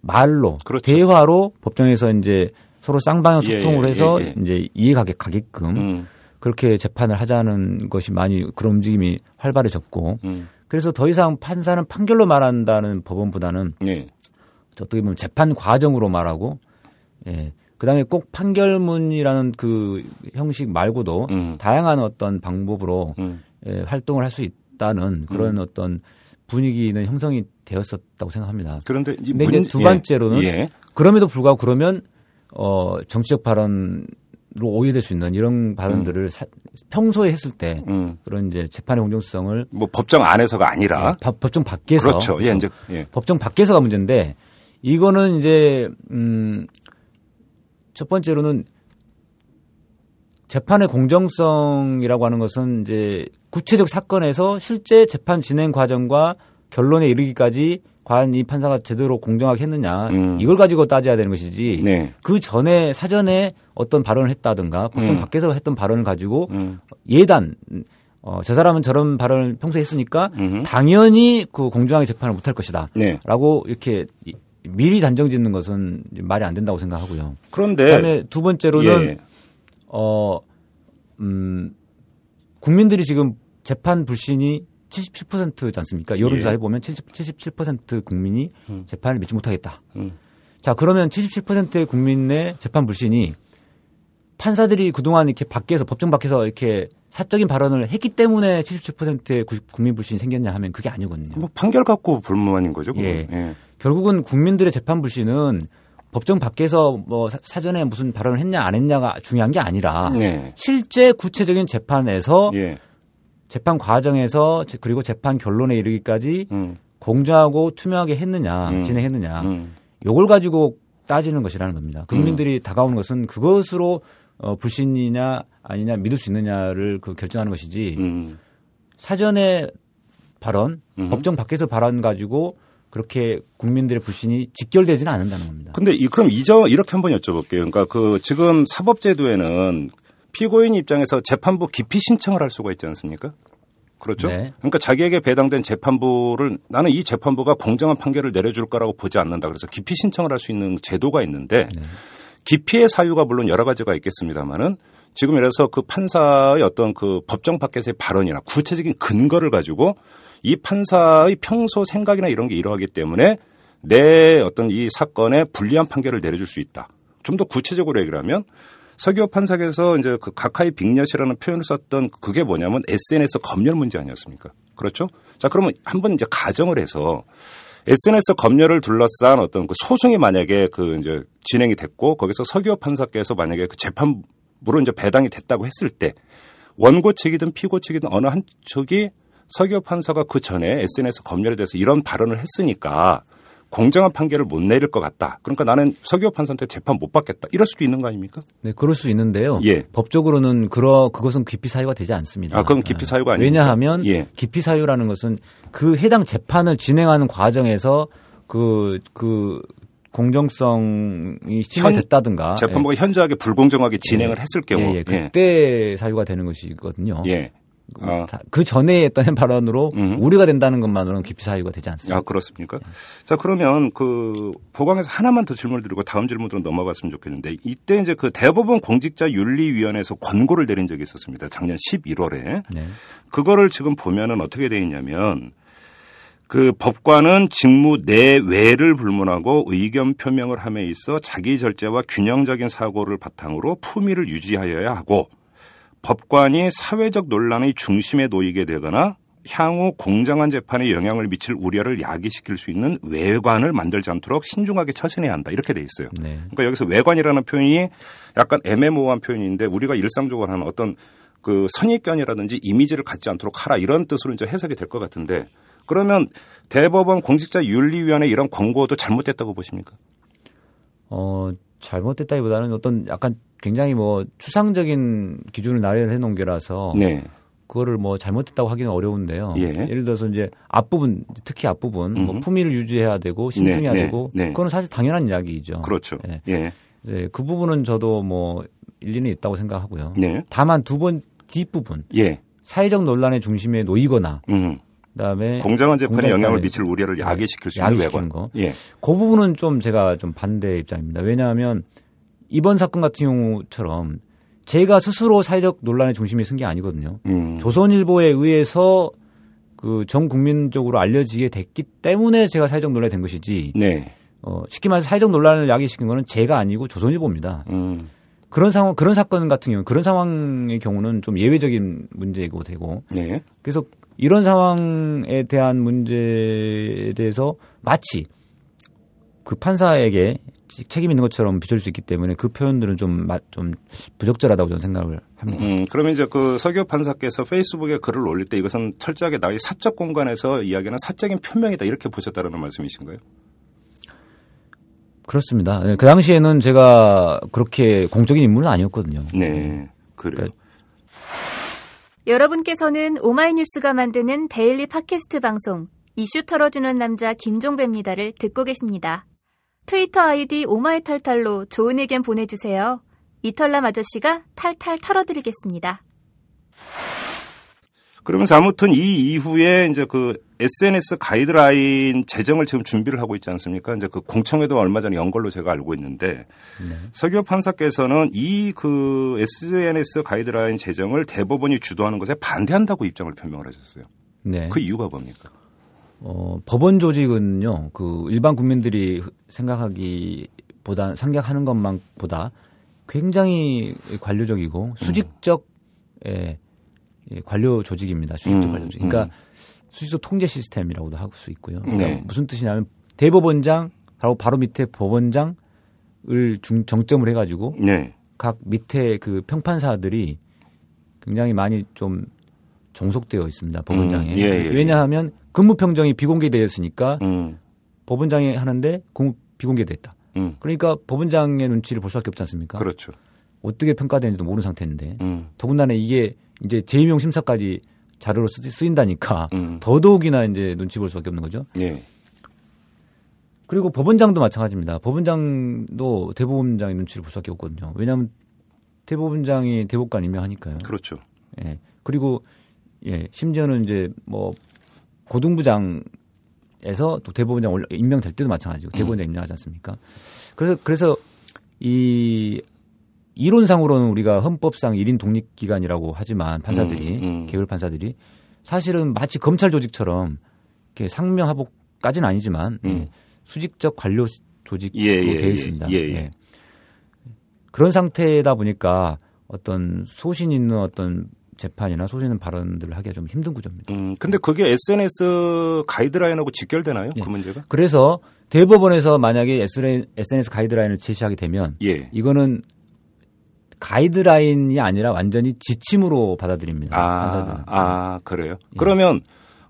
말로 그렇죠. 대화로 법정에서 이제 서로 쌍방향 예, 소통을 예, 해서 예, 예. 이제 이해가게 가게끔 음, 그렇게 재판을 하자는 것이 많이 그런 움직임이 활발해졌고 음. 그래서 더 이상 판사는 판결로 말한다는 법원보다는 네. 어떻게 보면 재판 과정으로 말하고 예. 그다음에 꼭 판결문이라는 그 형식 말고도 음. 다양한 어떤 방법으로 음. 예, 활동을 할 수 있다는 그런 어떤 분위기는 형성이 되었었다고 생각합니다. 그런데 문- 이제 두 번째로는 예. 예. 그럼에도 불구하고 그러면 어 정치적 발언 로 오해될 수 있는 이런 발언들을 사- 평소에 했을 때 음. 그런 이제 재판의 공정성을 뭐 법정 안에서가 아니라 예, 법- 법정 밖에서 그렇죠. 예, 이제 예. 법정 밖에서가 문제인데 이거는 이제 음, 첫 번째로는 재판의 공정성이라고 하는 것은 이제 구체적 사건에서 실제 재판 진행 과정과 결론에 이르기까지 과연 이 판사가 제대로 공정하게 했느냐 음. 이걸 가지고 따져야 되는 것이지 네. 그 전에 사전에 어떤 발언을 했다든가 법정 음. 밖에서 했던 발언을 가지고 음. 예단 어, 저 사람은 저런 발언을 평소에 했으니까 음흠. 당연히 그 공정하게 재판을 못할 것이다. 네. 라고 이렇게 이- 미리 단정 짓는 것은 말이 안 된다고 생각하고요. 그런데 그다음에 두 번째로는 예. 어, 음, 국민들이 지금 재판 불신이 77%지 않습니까? 여론조사 예. 해보면 70, 77% 국민이 재판을 믿지 못하겠다. 음. 자, 그러면 77%의 국민의 재판 불신이 판사들이 그동안 이렇게 밖에서, 법정 밖에서 이렇게 사적인 발언을 했기 때문에 77%의 구- 국민 불신이 생겼냐 하면 그게 아니거든요. 뭐 판결 갖고 불만인 거죠. 예. 예. 결국은 국민들의 재판 불신은 법정 밖에서 뭐 사- 사전에 무슨 발언을 했냐 안 했냐가 중요한 게 아니라 네. 실제 구체적인 재판에서 예. 재판 과정에서 제- 그리고 재판 결론에 이르기까지 음. 공정하고 투명하게 했느냐 음. 진행했느냐 음. 요걸 가지고 따지는 것이라는 겁니다. 국민들이 다가오는 것은 그것으로 어, 불신이냐 아니냐 믿을 수 있느냐를 그 결정하는 것이지 음. 사전에 발언, 음. 법정 밖에서 발언 가지고 그렇게 국민들의 불신이 직결되지는 않는다는 겁니다. 근데 이 그럼 이저 이렇게 한번 여쭤볼게요. 그러니까 그 지금 사법제도에는 피고인 입장에서 재판부 기피 신청을 할 수가 있지 않습니까? 그렇죠. 네. 그러니까 자기에게 배당된 재판부를 나는 이 재판부가 공정한 판결을 내려줄 거라고 보지 않는다. 그래서 기피 신청을 할 수 있는 제도가 있는데 네. 기피의 사유가 물론 여러 가지가 있겠습니다만은 지금 이래서 그 판사의 어떤 그 법정 밖에서의 발언이나 구체적인 근거를 가지고 이 판사의 평소 생각이나 이런 게 이러하기 때문에 내 어떤 이 사건에 불리한 판결을 내려줄 수 있다. 좀 더 구체적으로 얘기를 하면 서기호 판사께서 이제 그 가카이 빅엿이라는 표현을 썼던 그게 뭐냐면 SNS 검열 문제 아니었습니까? 그렇죠? 자, 그러면 한번 이제 가정을 해서 SNS 검열을 둘러싼 어떤 그 소송이 만약에 그 이제 진행이 됐고 거기서 서기호 판사께서 만약에 그 재판부로 이제 배당이 됐다고 했을 때 원고 측이든 피고 측이든 어느 한 쪽이 서기호 판사가 그 전에 SNS 검열에 대해서 이런 발언을 했으니까 공정한 판결을 못 내릴 것 같다. 그러니까 나는 서기호 판사한테 재판 못 받겠다. 이럴 수도 있는 거 아닙니까? 네, 그럴 수 있는데요. 예. 법적으로는 그러 그것은 기피 사유가 되지 않습니다. 아, 그건 기피 사유가 아닙니까? 왜냐하면 예. 기피 사유라는 것은 그 해당 재판을 진행하는 과정에서 그그 공정성이 침해됐다든가 재판부가 현저하게 불공정하게 진행을 했을 경우 예, 예, 그때 사유가 되는 것이거든요. 예. 아, 다- 그 전에 했던 발언으로 음. 우려가 된다는 것만으로는 기피 사유가 되지 않습니다. 아, 그렇습니까? 자, 그러면 그 보강에서 하나만 더 질문을 드리고 다음 질문으로 넘어갔으면 좋겠는데 이때 이제 그 대법원 공직자 윤리위원회에서 권고를 내린 적이 있었습니다. 작년 11월에. 네. 그거를 지금 보면은 어떻게 돼 있냐면 그 법관은 직무 내외를 불문하고 의견 표명을 함에 있어 자기 절제와 균형적인 사고를 바탕으로 품위를 유지하여야 하고 법관이 사회적 논란의 중심에 놓이게 되거나 향후 공정한 재판에 영향을 미칠 우려를 야기시킬 수 있는 외관을 만들지 않도록 신중하게 처신해야 한다. 이렇게 돼 있어요. 네. 그러니까 여기서 외관이라는 표현이 약간 애매모호한 표현인데 우리가 일상적으로 하는 어떤 그 선입견이라든지 이미지를 갖지 않도록 하라 이런 뜻으로 이제 해석이 될 것 같은데 그러면 대법원 공직자 윤리위원회 이런 권고도 잘못됐다고 보십니까? 어, 잘못됐다기보다는 어떤 약간 굉장히 뭐 추상적인 기준을 나열해 놓은 게라서 네. 그거를 뭐 잘못됐다고 하기는 어려운데요. 예. 를 들어서 이제 앞부분 특히 앞부분 뭐. 품위를 유지해야 되고 신중해야 네, 네, 되고 네. 그거는 사실 당연한 이야기이죠. 그렇죠. 예. 예. 이제 그 부분은 저도 뭐 일리는 있다고 생각하고요. 네. 다만 두 번 뒷부분 예. 사회적 논란의 중심에 놓이거나 음. 그다음에 공정한 재판에 영향을 미칠 우려를 야기시킬 수 있는 외관. 거. 예. 그 부분은 좀 제가 좀 반대 입장입니다. 왜냐하면 이번 사건 같은 경우처럼 제가 스스로 사회적 논란의 중심에 쓴 게 아니거든요. 음. 조선일보에 의해서 그 전 국민적으로 알려지게 됐기 때문에 제가 사회적 논란이 된 것이지. 네. 어, 쉽게 말해서 사회적 논란을 야기시킨 거는 제가 아니고 조선일보입니다. 음. 그런 상황, 그런 사건 같은 경우, 그런 상황의 경우는 좀 예외적인 문제이고 되고. 네. 그래서 이런 상황에 대한 문제에 대해서 마치 그 판사에게 책임 있는 것처럼 비춰질 수 있기 때문에 그 표현들은 좀, 마- 좀 부적절하다고 저는 생각을 합니다. 음, 그러면 이제 그 서교 판사께서 페이스북에 글을 올릴 때 이것은 철저하게 나의 사적 공간에서 이야기하는 사적인 표명이다 이렇게 보셨다는 말씀이신가요? 그렇습니다. 네, 그 당시에는 제가 그렇게 공적인 인물은 아니었거든요. 네. 그래요. 여러분께서는 오마이뉴스가 만드는 daily 팟캐스트 방송 이슈 털어주는 남자 김종배입니다를 듣고 계십니다. 트위터 아이디 오마이털털로 좋은 의견 보내주세요. 이털남 아저씨가 탈탈 털어드리겠습니다. 그러면서 아무튼 이 이후에 이제 그 SNS 가이드라인 제정을 지금 준비를 하고 있지 않습니까? 이제 그 공청회도 얼마 전에 연 걸로 제가 알고 있는데 서교 판사께서는 이 그 SNS 가이드라인 제정을 대법원이 주도하는 것에 반대한다고 입장을 표명을 하셨어요. 네. 그 이유가 뭡니까? 어, 법원 조직은요, 그 일반 국민들이 생각하기 보다, 생각하는 것만 보다 굉장히 관료적이고 수직적 예, 예, 관료 조직입니다. 수직적 음, 관료 조직. 그러니까 음. 수직적 통제 시스템이라고도 할 수 있고요. 그러니까 네. 무슨 뜻이냐면 대법원장 바로 바로 밑에 법원장을 중, 정점을 해가지고 네. 각 밑에 그 평판사들이 굉장히 많이 좀 종속되어 있습니다. 법원장에. 음, 예, 예, 예. 왜냐하면 근무 평정이 비공개되었으니까 음. 법원장이 하는데 공, 비공개됐다. 음. 그러니까 법원장의 눈치를 볼 수밖에 없지 않습니까? 그렇죠. 어떻게 평가되는지도 모르는 상태인데 음. 더군다나 이게 이제 재임용 심사까지 자료로 쓰- 쓰인다니까 음. 더더욱이나 이제 눈치 볼 수밖에 없는 거죠. 예. 그리고 법원장도 마찬가지입니다. 법원장도 대법원장의 눈치를 볼 수밖에 없거든요. 왜냐하면 대법원장이 대법관 임명하니까요. 그렇죠. 예. 그리고 예, 심지어는 이제 뭐 고등부장에서 또 대법원장 임명될 때도 마찬가지고 대법원장 임명하지 않습니까? 그래서 그래서 이 이론상으로는 우리가 헌법상 1인 독립기관이라고 하지만 판사들이 음, 음. 개별 판사들이 사실은 마치 검찰 조직처럼 이렇게 상명하복까지는 아니지만 음. 예, 수직적 관료 조직으로 예, 예, 되어 예, 있습니다. 예, 예. 그런 상태다 보니까 어떤 소신 있는 어떤 재판이나 소신 있는 발언들을 하기가 좀 힘든 구조입니다. 음, 근데 그게 SNS 가이드라인하고 직결되나요? 예. 그 문제가? 그래서 대법원에서 만약에 SNS 가이드라인을 제시하게 되면 예. 이거는 가이드라인이 아니라 완전히 지침으로 받아들입니다. 판사들은. 아, 아, 그래요? 그러면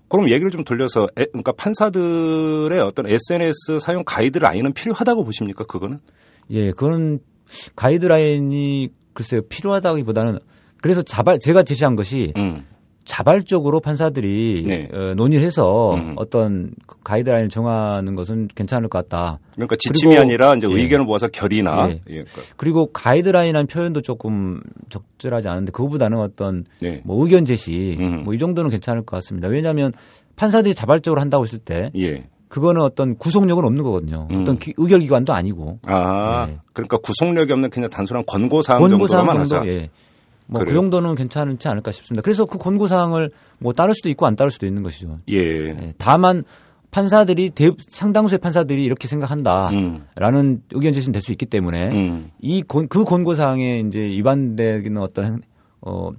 그럼 얘기를 좀 돌려서 에, 그러니까 판사들의 어떤 SNS 사용 가이드라인은 필요하다고 보십니까? 그거는? 예, 그건 가이드라인이 글쎄요 필요하다기보다는 그래서 자발 제가 제시한 것이 음. 자발적으로 판사들이 네. 어, 논의해서 음. 어떤 가이드라인을 정하는 것은 괜찮을 것 같다. 그러니까 지침이 그리고- 아니라 이제 예. 의견을 모아서 결의나 예. 예. 그러니까, 그리고 가이드라인이라는 표현도 조금 적절하지 않은데 그거보다는 어떤 네. 뭐 의견 제시 음. 뭐이 정도는 괜찮을 것 같습니다. 왜냐하면 판사들이 자발적으로 한다고 했을 때 예. 그거는 어떤 구속력은 없는 거거든요. 음. 어떤 기- 의결 기관도 아니고 아, 네. 그러니까 구속력이 없는 그냥 단순한 권고 사항 권고사항 정도로만 정도 하자. 예. 뭐그 그래요? 정도는 괜찮지 않을까 싶습니다. 그래서 그 권고 사항을 뭐 따를 수도 있고 안 따를 수도 있는 것이죠. 예. 예. 다만 판사들이 대, 상당수의 판사들이 이렇게 생각한다라는 음. 의견 제시는 될 수 있기 때문에 음. 이그 권고 사항에 이제 위반되는 어떤 행- 어,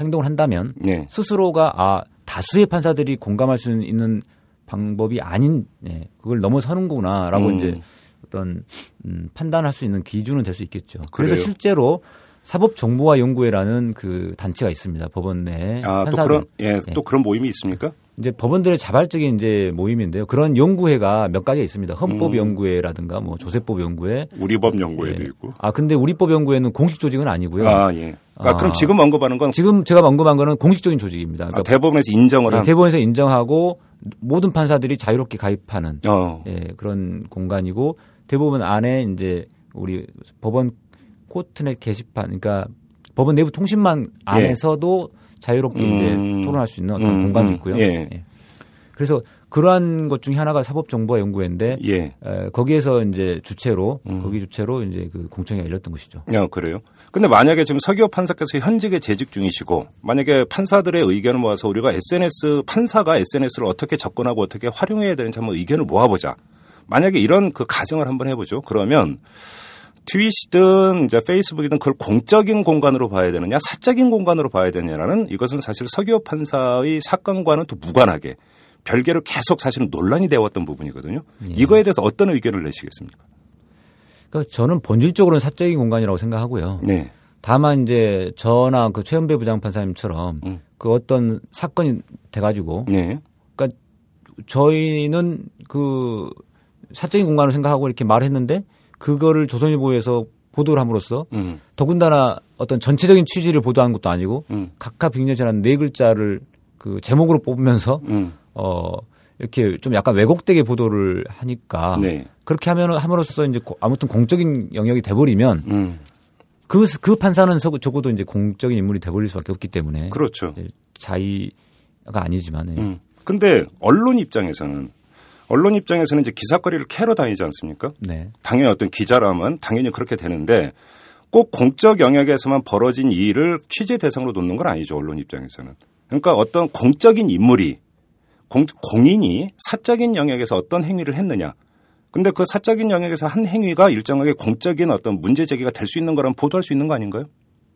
행동을 한다면 네. 스스로가 아 다수의 판사들이 공감할 수 있는 방법이 아닌 예, 그걸 넘어서는구나라고 음. 이제 어떤 음, 판단할 수 있는 기준은 될 수 있겠죠. 그래서 그래요? 실제로 사법정보화연구회라는 그 단체가 있습니다. 법원 내에 아, 또 판사들 그런 예, 네. 또 그런 모임이 있습니까? 이제 법원들의 자발적인 이제 모임인데요. 그런 연구회가 몇 가지 있습니다. 헌법 연구회라든가 뭐 조세법 연구회. 우리법 연구회도 예. 있고. 아 근데 우리법 연구회는 공식 조직은 아니고요. 아, 예. 아, 아. 그럼 지금 언급하는 건 지금 제가 언급한 거는 공식적인 조직입니다. 아, 그러니까 대법원에서 인정을 한 대법원에서 인정하고 모든 판사들이 자유롭게 가입하는 어. 예, 그런 공간이고 대법원 안에 이제 우리 법원 코트넷 게시판 그러니까 법원 내부 통신망 안에서도 자유롭게 음. 이제 토론할 수 있는 어떤 음, 공간도 음. 있고요. 예. 그래서 그러한 것 중에 하나가 사법정보연구회인데 예. 에, 거기에서 이제 주체로 음. 거기 주체로 이제 그 공청회가 열렸던 것이죠. 야, 그래요? 근데 만약에 지금 서기호 판사께서 현직에 재직 중이시고 만약에 판사들의 의견을 모아서 우리가 SNS 판사가 SNS를 어떻게 접근하고 어떻게 활용해야 되는지 한번 의견을 모아보자. 만약에 이런 그 가정을 한번 해보죠. 그러면 트윗이든 이제 페이스북이든 그걸 공적인 공간으로 봐야 되느냐, 사적인 공간으로 봐야 되느냐라는 이것은 사실 서기호 판사의 사건과는 또 무관하게 별개로 계속 사실은 논란이 되었던 부분이거든요. 예. 이거에 대해서 어떤 의견을 내시겠습니까? 그러니까 저는 본질적으로는 사적인 공간이라고 생각하고요. 네. 다만 이제 저나 그 최은배 부장판사님처럼 음. 그 어떤 사건이 돼가지고 네. 그러니까 저희는 그 사적인 공간을 생각하고 이렇게 말했는데 그거를 조선일보에서 보도를 함으로써 음. 더군다나 어떤 전체적인 취지를 보도한 것도 아니고 음. 각하 빅녀지라는 네 글자를 그 제목으로 뽑으면서 음. 어 이렇게 좀 약간 왜곡되게 보도를 하니까 네. 그렇게 하면 함으로써 이제 고- 아무튼 공적인 영역이 돼버리면 음. 그, 그 판사는 적- 적어도 이제 공적인 인물이 돼버릴 수밖에 없기 때문에 그렇죠. 자의가 아니지만 예. 음. 근데 언론 입장에서는 언론 입장에서는 이제 기사거리를 캐러 다니지 않습니까? 네. 당연히 어떤 기자라면 당연히 그렇게 되는데 꼭 공적 영역에서만 벌어진 이 일을 취재 대상으로 놓는 건 아니죠. 언론 입장에서는. 그러니까 어떤 공적인 인물이 공, 공인이 사적인 영역에서 어떤 행위를 했느냐. 근데 그 사적인 영역에서 한 행위가 일정하게 공적인 어떤 문제 제기가 될 수 있는 거라면 보도할 수 있는 거 아닌가요?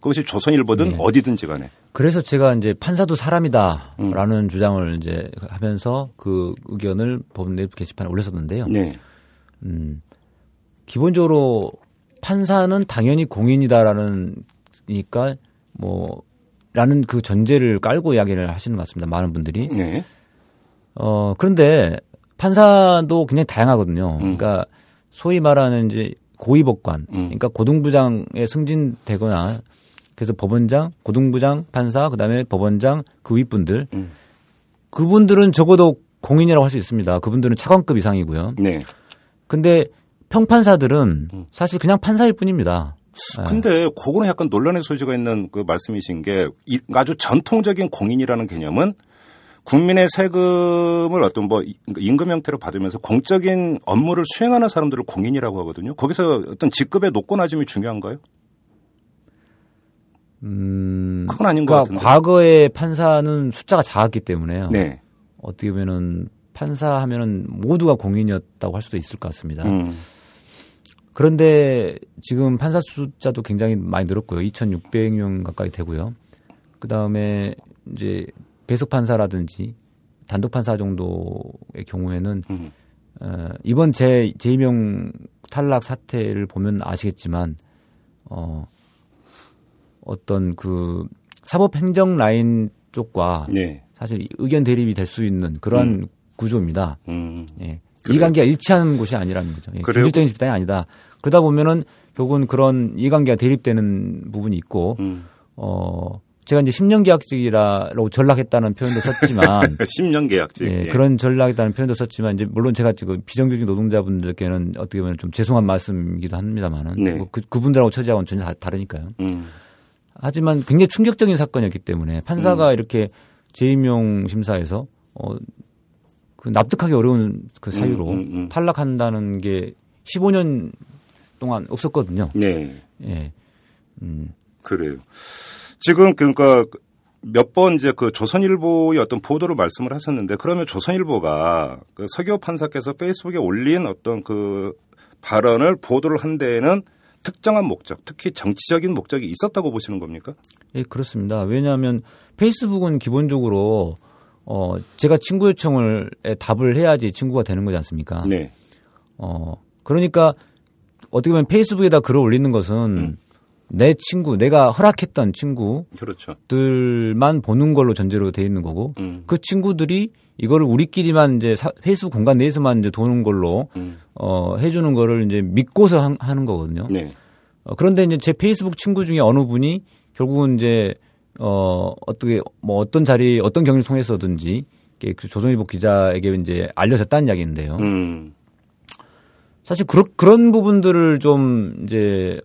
그것이 조선일보든 네. 어디든지 간에. 그래서 제가 이제 판사도 사람이다라는 음. 주장을 이제 하면서 그 의견을 법원 내부 게시판에 올렸었는데요. 네. 음, 기본적으로 판사는 당연히 공인이다라는 니까 뭐 라는 그 전제를 깔고 이야기를 하시는 것 같습니다. 많은 분들이. 네. 어, 그런데 판사도 굉장히 다양하거든요. 음. 그러니까 소위 말하는 이제 고위법관, 음. 그러니까 고등부장에 승진되거나 그래서 법원장, 고등부장, 판사, 그다음에 법원장 그 윗분들 음. 그분들은 적어도 공인이라고 할 수 있습니다. 그분들은 차관급 이상이고요. 네. 근데 평판사들은 음. 사실 그냥 판사일 뿐입니다. 예. 근데 그거는 약간 논란의 소지가 있는 그 말씀이신 게 이- 아주 전통적인 공인이라는 개념은 국민의 세금을 어떤 뭐 임금 형태로 받으면서 공적인 업무를 수행하는 사람들을 공인이라고 하거든요. 거기서 어떤 직급의 높고 낮음이 중요한가요? 음, 그건 아닌 것 그러니까 같은데. 과거의 판사는 숫자가 작았기 때문에요. 네. 어떻게 보면은 판사하면은 모두가 공인이었다고 할 수도 있을 것 같습니다. 음. 그런데 지금 판사 숫자도 굉장히 많이 늘었고요. 2,600명 가까이 되고요. 그 다음에 이제 배석 판사라든지 단독 판사 정도의 경우에는 음. 어, 이번 제 제2명 탈락 사태를 보면 아시겠지만 어, 어떤 그 사법 행정 라인 쪽과 네. 사실 의견 대립이 될 수 있는 그러한 구조입니다. 음. 예. 그래요? 이해관계가 일치하는 곳이 아니라는 거죠. 예. 규칙적인 집단이 아니다. 그러다 보면은 결국은 그런 이해관계가 대립되는 부분이 있고, 음. 어, 제가 이제 10년 계약직이라고 전락했다는 표현도 썼지만, 10년 계약직. 예, 예. 그런 전락했다는 표현도 썼지만, 이제 물론 제가 지금 비정규직 노동자분들께는 어떻게 보면 좀 죄송한 말씀이기도 합니다만은, 네. 뭐 그, 그분들하고 처지하고는 전혀 다, 다르니까요. 음. 하지만 굉장히 충격적인 사건이었기 때문에 판사가 이렇게 재임용 심사에서 어, 그 납득하기 어려운 그 사유로 음, 음, 음. 탈락한다는 게 15년 동안 없었거든요. 네. 예. 음, 그래요. 지금 그러니까 몇 번 이제 그 조선일보의 어떤 보도를 말씀을 하셨는데 그러면 조선일보가 그 서교 판사께서 페이스북에 올린 어떤 그 발언을 보도를 한 데에는 특정한 목적, 특히 정치적인 목적이 있었다고 보시는 겁니까? 예, 그렇습니다. 왜냐하면 페이스북은 기본적으로 어, 제가 친구 요청을 에 답을 해야지 친구가 되는 거지 않습니까? 네. 어, 그러니까 어떻게 보면 페이스북에다 글을 올리는 것은 음. 내 친구, 내가 허락했던 친구, 그렇죠. 들만 보는 걸로 전제로 돼 있는 거고 음. 그 친구들이 이거를 우리끼리만 이제 사- 페이스북 공간 내에서만 이제 도는 걸로 음. 어 해주는 거를 이제 믿고서 한- 하는 거거든요. 네. 어, 그런데 이제 제 페이스북 친구 중에 어느 분이 결국은 이제 어 어떻게 뭐 어떤 자리 어떤 경위를 통해서든지 그 조선일보 기자에게 이제 알려졌다는 이야기인데요. 음. 사실 그런 그런 부분들을 좀 이제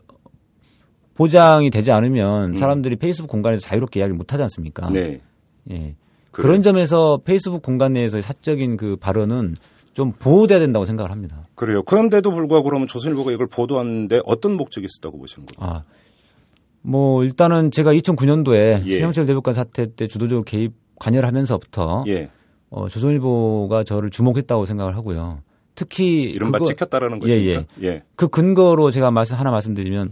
보장이 되지 않으면 사람들이 페이스북 공간에서 자유롭게 이야기를 못 하지 않습니까? 음. 네. 예. 그래요. 그런 점에서 페이스북 공간 내에서의 사적인 그 발언은 좀 보호돼야 된다고 생각을 합니다. 그래요. 그런데도 불구하고 그러면 조선일보가 이걸 보도하는데 어떤 목적이 있었다고 보시는 거예요? 아, 뭐 일단은 제가 2009년도에 예. 신영철 대법관 사태 때 주도적으로 개입 관여를 하면서부터 예. 어, 조선일보가 저를 주목했다고 생각을 하고요. 특히 이른바 그거- 찍혔다라는 예, 것입니까? 예. 그 근거로 제가 말씀 하나 말씀드리면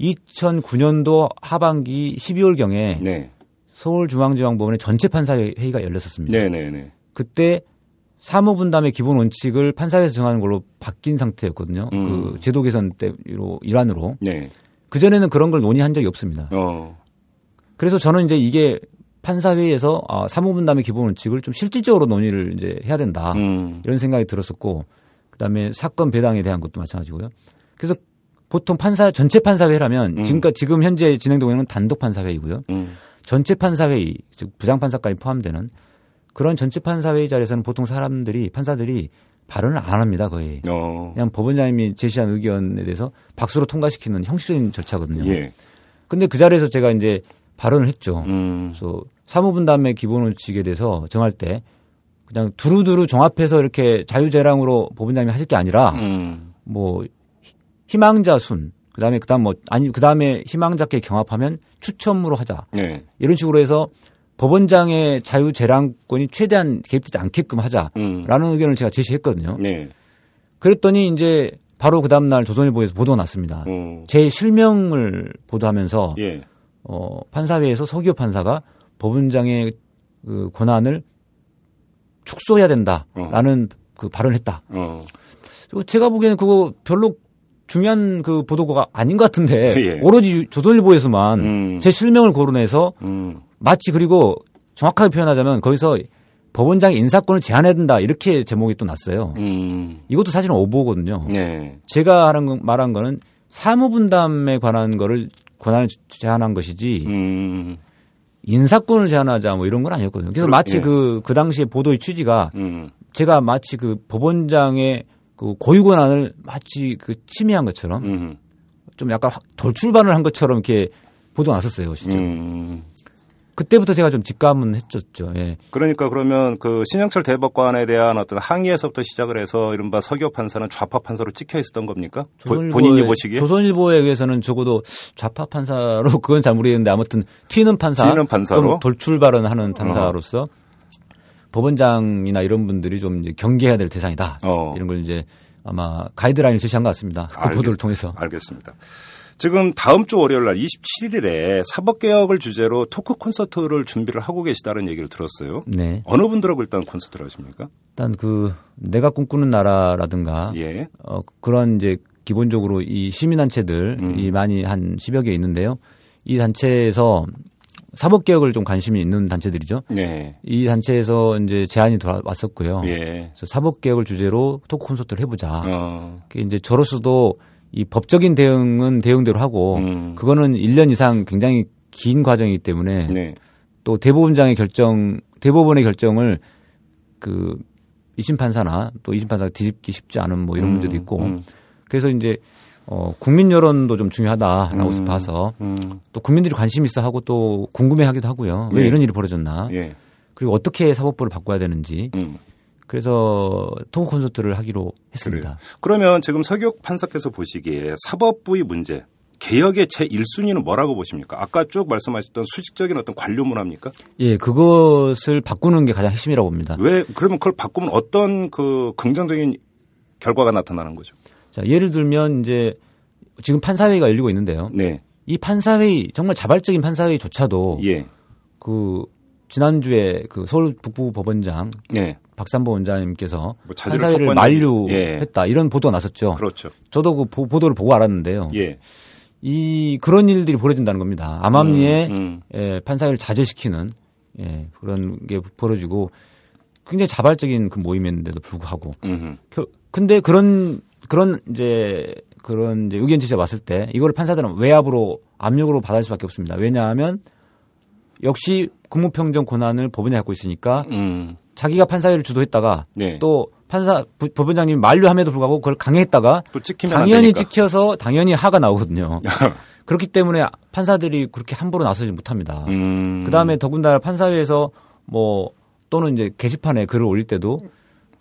2009년도 하반기 12월 경에 네. 서울중앙지방법원의 전체 판사 회의가 열렸었습니다. 네, 네, 네. 그때 사무분담의 기본 원칙을 판사회에서 정하는 걸로 바뀐 상태였거든요. 음. 그 제도 개선 때로 일환으로 네. 그 전에는 그런 걸 논의한 적이 없습니다. 어. 그래서 저는 이제 이게 판사회에서 아, 사무분담의 기본 원칙을 좀 실질적으로 논의를 이제 해야 된다 음. 이런 생각이 들었었고 그다음에 사건 배당에 대한 것도 마찬가지고요. 그래서 보통 판사 전체 판사회라면 음. 지금까지 지금 현재 진행되고 있는 건 단독 판사회이고요. 음. 전체 판사회의 즉 부장 판사까지 포함되는 그런 전체 판사회의 자리에서는 보통 사람들이 판사들이 발언을 안 합니다 거의 어. 그냥 법원장님이 제시한 의견에 대해서 박수로 통과시키는 형식적인 절차거든요. 예. 근데 그 자리에서 제가 이제 발언을 했죠. 음. 그래서 사무분담의 기본 원칙에 대해서 정할 때 그냥 두루두루 종합해서 이렇게 자유재량으로 법원장님이 하실 게 아니라 음. 뭐 희- 희망자 순 그다음에 그다음 뭐 아니 그다음에 희망자께 경합하면 추첨으로 하자. 네. 이런 식으로 해서 법원장의 자유 재량권이 최대한 개입되지 않게끔 하자라는 음. 의견을 제가 제시했거든요. 네. 그랬더니 이제 바로 그 다음날 조선일보에서 보도가 났습니다. 어. 제 실명을 보도하면서 예. 어, 판사회에서 서기호 판사가 법원장의 그 권한을 축소해야 된다라는 그 발언을 했다. 어. 제가 보기에는 그거 별로 중요한 그 보도가 아닌 것 같은데 예. 오로지 조선일보에서만 음. 제 실명을 거론해서 음. 마치 그리고 정확하게 표현하자면 거기서 법원장의 인사권을 제한해야 된다 이렇게 제목이 또 났어요. 음. 이것도 사실은 오보거든요. 네. 제가 하는 거- 말한 거는 사무분담에 관한 거를 권한을 제한한 것이지 음. 인사권을 제한하자 뭐 이런 건 아니었거든요. 그래서 마치 예. 그, 그 당시에 보도의 취지가 음. 제가 마치 그 법원장의 그 고유 권한을 마치 그 침해한 것처럼 음. 좀 약간 확- 돌출반을 한 것처럼 이렇게 보도가 났었어요. 진짜. 음. 그때부터 제가 좀 직감은 했었죠. 예. 그러니까 그러면 그 신영철 대법관에 대한 어떤 항의에서부터 시작을 해서 이른바 서교 판사는 좌파 판사로 찍혀 있었던 겁니까? 보- 조선일보에- 본인이 보시기에? 조선일보에 의해서는 적어도 좌파 판사로 그건 잘 모르겠는데 아무튼 튀는 판사, 튀는 판사로? 돌출 발언하는 판사로서 법원장이나 이런 분들이 좀 이제 경계해야 될 대상이다. 어. 이런 걸 이제 아마 가이드라인을 제시한 것 같습니다. 그 알겠- 보도를 통해서. 알겠습니다. 지금 다음 주 월요일 날 27일에 사법개혁을 주제로 토크 콘서트를 준비를 하고 계시다는 얘기를 들었어요. 네. 어느 분들하고 일단 콘서트를 하십니까? 일단 그 내가 꿈꾸는 나라라든가 예. 어, 그런 이제 기본적으로 이 시민단체들이 음. 많이 한 10여 개 있는데요. 이 단체에서 사법 개혁을 좀 관심이 있는 단체들이죠. 네. 이 단체에서 이제 제안이 들어왔었고요. 예. 그래서 사법 개혁을 주제로 토크 콘서트를 해보자. 어. 그 이제 저로서도 이 법적인 대응은 대응대로 하고 음. 그거는 1년 이상 굉장히 긴 과정이기 때문에 네. 또 대법원장의 결정, 대법원의 결정을 그 이심 판사나 또 이심 판사가 뒤집기 쉽지 않은 뭐 이런 음, 문제도 있고 음. 그래서 이제 어 국민 여론도 좀 중요하다라고 음. 봐서 음. 또 국민들이 관심 있어 하고 또 궁금해하기도 하고요. 왜 네. 이런 일이 벌어졌나? 예. 그리고 어떻게 사법부를 바꿔야 되는지 음. 그래서 토크 콘서트를 하기로 했습니다. 그러면 지금 서기욱 판사께서 보시기에 사법부의 문제, 개혁의 제 1순위는 뭐라고 보십니까? 아까 쭉 말씀하셨던 수직적인 어떤 관료 문화입니까? 예, 그것을 바꾸는 게 가장 핵심이라고 봅니다. 왜 그러면 그걸 바꾸면 어떤 그 긍정적인 결과가 나타나는 거죠? 자, 예를 들면 이제 지금 판사회의가 열리고 있는데요. 네. 이 판사회의 정말 자발적인 판사회의조차도 예. 그 지난주에 그 서울 북부 법원장 네. 박삼보 원장님께서 뭐 판사회를 만류했다 이런 보도가 났었죠. 그렇죠. 저도 그 보- 보도를 보고 알았는데요. 예. 이 그런 일들이 벌어진다는 겁니다. 암암리에 음, 음. 예, 판사회를 자제시키는 예, 그런 게 벌어지고 굉장히 자발적인 그 모임인데도 불구하고 음흠. 겨- 근데 그런 그런 이제 그런 이제 의견 제시가 왔을 때 이걸 판사들은 외압으로 압력으로 받을 수밖에 없습니다. 왜냐하면 역시 근무평정 권한을 법원이 갖고 있으니까 음. 자기가 판사회를 주도했다가 네. 또 판사 부- 법원장님이 만류함에도 불구하고 그걸 강행했다가 당연히. 찍혀서 당연히 하가 나오거든요. 그렇기 때문에 판사들이 그렇게 함부로 나서지 못합니다. 음. 그 다음에 더군다나 판사회에서 뭐 또는 이제 게시판에 글을 올릴 때도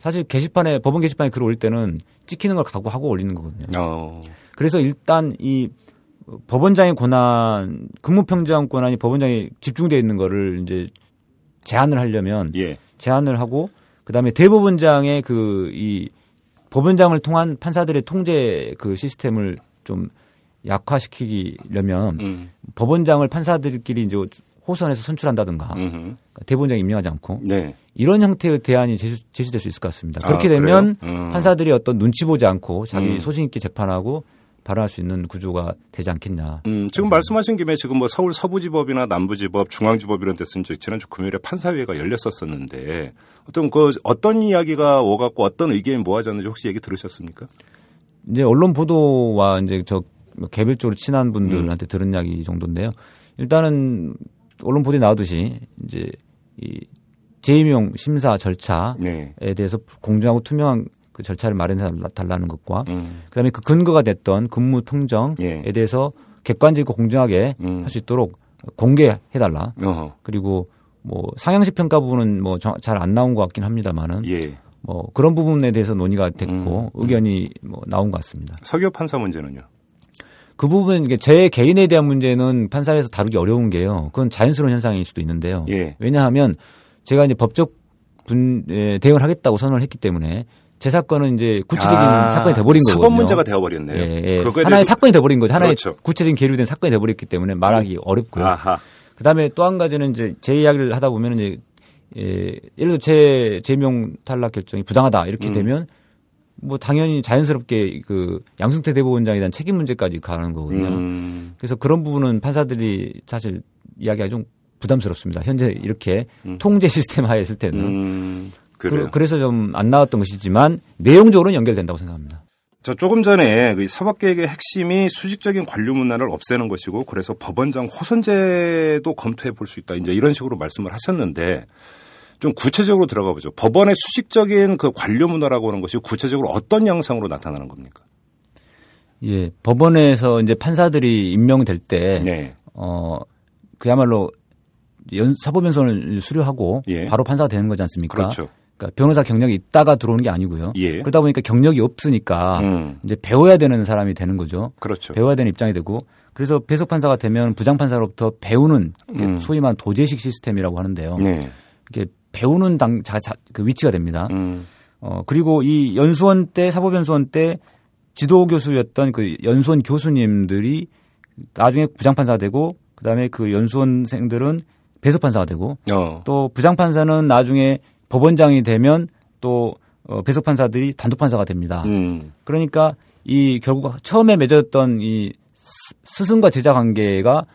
사실 게시판에 법원 게시판에 글을 올릴 때는 찍히는 걸 각오하고 올리는 거거든요. 어. 그래서 일단 이 법원장의 권한, 근무평정 권한이 법원장에 집중되어 있는 거를 이제 제한을 하려면 예. 제한을 하고 그다음에 대법원장의 그 이 법원장을 통한 판사들의 통제 그 시스템을 좀 약화시키려면 음. 법원장을 판사들끼리 이제 호선에서 선출한다든가 음흠. 대법원장 임명하지 않고 네. 이런 형태의 대안이 제시, 제시될 수 있을 것 같습니다. 아, 그렇게 그래요? 되면 음. 판사들이 어떤 눈치 보지 않고 자기 음. 소신 있게 재판하고 발언할 수 있는 구조가 되지 않겠냐. 음, 지금 말씀하신 김에 지금 뭐 서울 서부지법이나 남부지법, 중앙지법 이런 데서 이제 지난주 금요일에 판사회가 열렸었었는데 어떤 그 어떤 이야기가 오갔고 어떤 의견이 모아졌는지 혹시 얘기 들으셨습니까? 이제 언론 보도와 이제 저뭐 개별적으로 친한 음. 분들한테 들은 이야기 정도인데요. 일단은 언론 보도에 나오듯이 이제 이 재임용 심사 절차에 네. 대해서 공정하고 투명한 그 절차를 마련해 달라는 것과 음. 그다음에 그 근거가 됐던 근무 평정에 예. 대해서 객관적이고 공정하게 음. 할수 있도록 공개해 달라. 그리고 뭐 상향식 평가 부분은 뭐 잘 안 나온 것 같긴 합니다만은 예. 뭐 그런 부분에 대해서 논의가 됐고 음. 의견이 뭐 나온 것 같습니다. 서교 판사 문제는요. 그 부분 제 개인에 대한 문제는 판사에서 다루기 어려운 게요. 그건 자연스러운 현상일 수도 있는데요. 예. 왜냐하면 제가 이제 법적 분 에, 대응을 하겠다고 선언을 했기 때문에 제 사건은 이제 구체적인 아, 사건이 돼버린 거거든요. 사법 문제가 되어버렸네요. 예, 예. 하나의 대해서- 사건이 돼버린 거죠. 하나의 그렇죠. 구체적인 계류된 사건이 돼버렸기 때문에 말하기 어렵고요. 아하. 그다음에 또 한 가지는 이제 제 이야기를 하다 보면은 이제 예, 예를 들어 제 제명 탈락 결정이 부당하다 이렇게 음. 되면 뭐 당연히 자연스럽게 그 양승태 대법원장에 대한 책임 문제까지 가는 거거든요. 음. 그래서 그런 부분은 판사들이 사실 이야기가 좀 부담스럽습니다. 현재 이렇게 통제 시스템 하에 있을 때는 음. 그, 그래요. 래서 좀 안 나왔던 것이지만 내용적으로는 연결된다고 생각합니다. 저 조금 전에 그 사법개혁의 핵심이 수직적인 관료 문화를 없애는 것이고 그래서 법원장 호선제도 검토해 볼 수 있다. 이제 이런 식으로 말씀을 하셨는데 좀 구체적으로 들어가 보죠. 법원의 수직적인 그 관료 문화라고 하는 것이 구체적으로 어떤 양상으로 나타나는 겁니까? 예, 법원에서 이제 판사들이 임명될 때, 네. 어, 그야말로 연, 사법연수원을 수료하고 예. 바로 판사가 되는 거지 않습니까? 그렇죠. 그러니까 변호사 경력이 있다가 들어오는 게 아니고요. 예. 그러다 보니까 경력이 없으니까 음. 이제 배워야 되는 사람이 되는 거죠. 그렇죠. 배워야 되는 입장이 되고 그래서 배석 판사가 되면 부장 판사로부터 배우는 음. 소위 말하는 도제식 시스템이라고 하는데요. 네. 이게 배우는 당, 자, 자, 그 위치가 됩니다. 음. 어, 그리고 이 연수원 때, 사법연수원 때 지도 교수였던 그 연수원 교수님들이 나중에 부장판사가 되고 그다음에 그 연수원생들은 배석판사가 되고 어. 또 부장판사는 나중에 법원장이 되면 또 어, 배석판사들이 단독판사가 됩니다. 음. 그러니까 이 결국 처음에 맺었던 이 스- 스승과 제자 관계가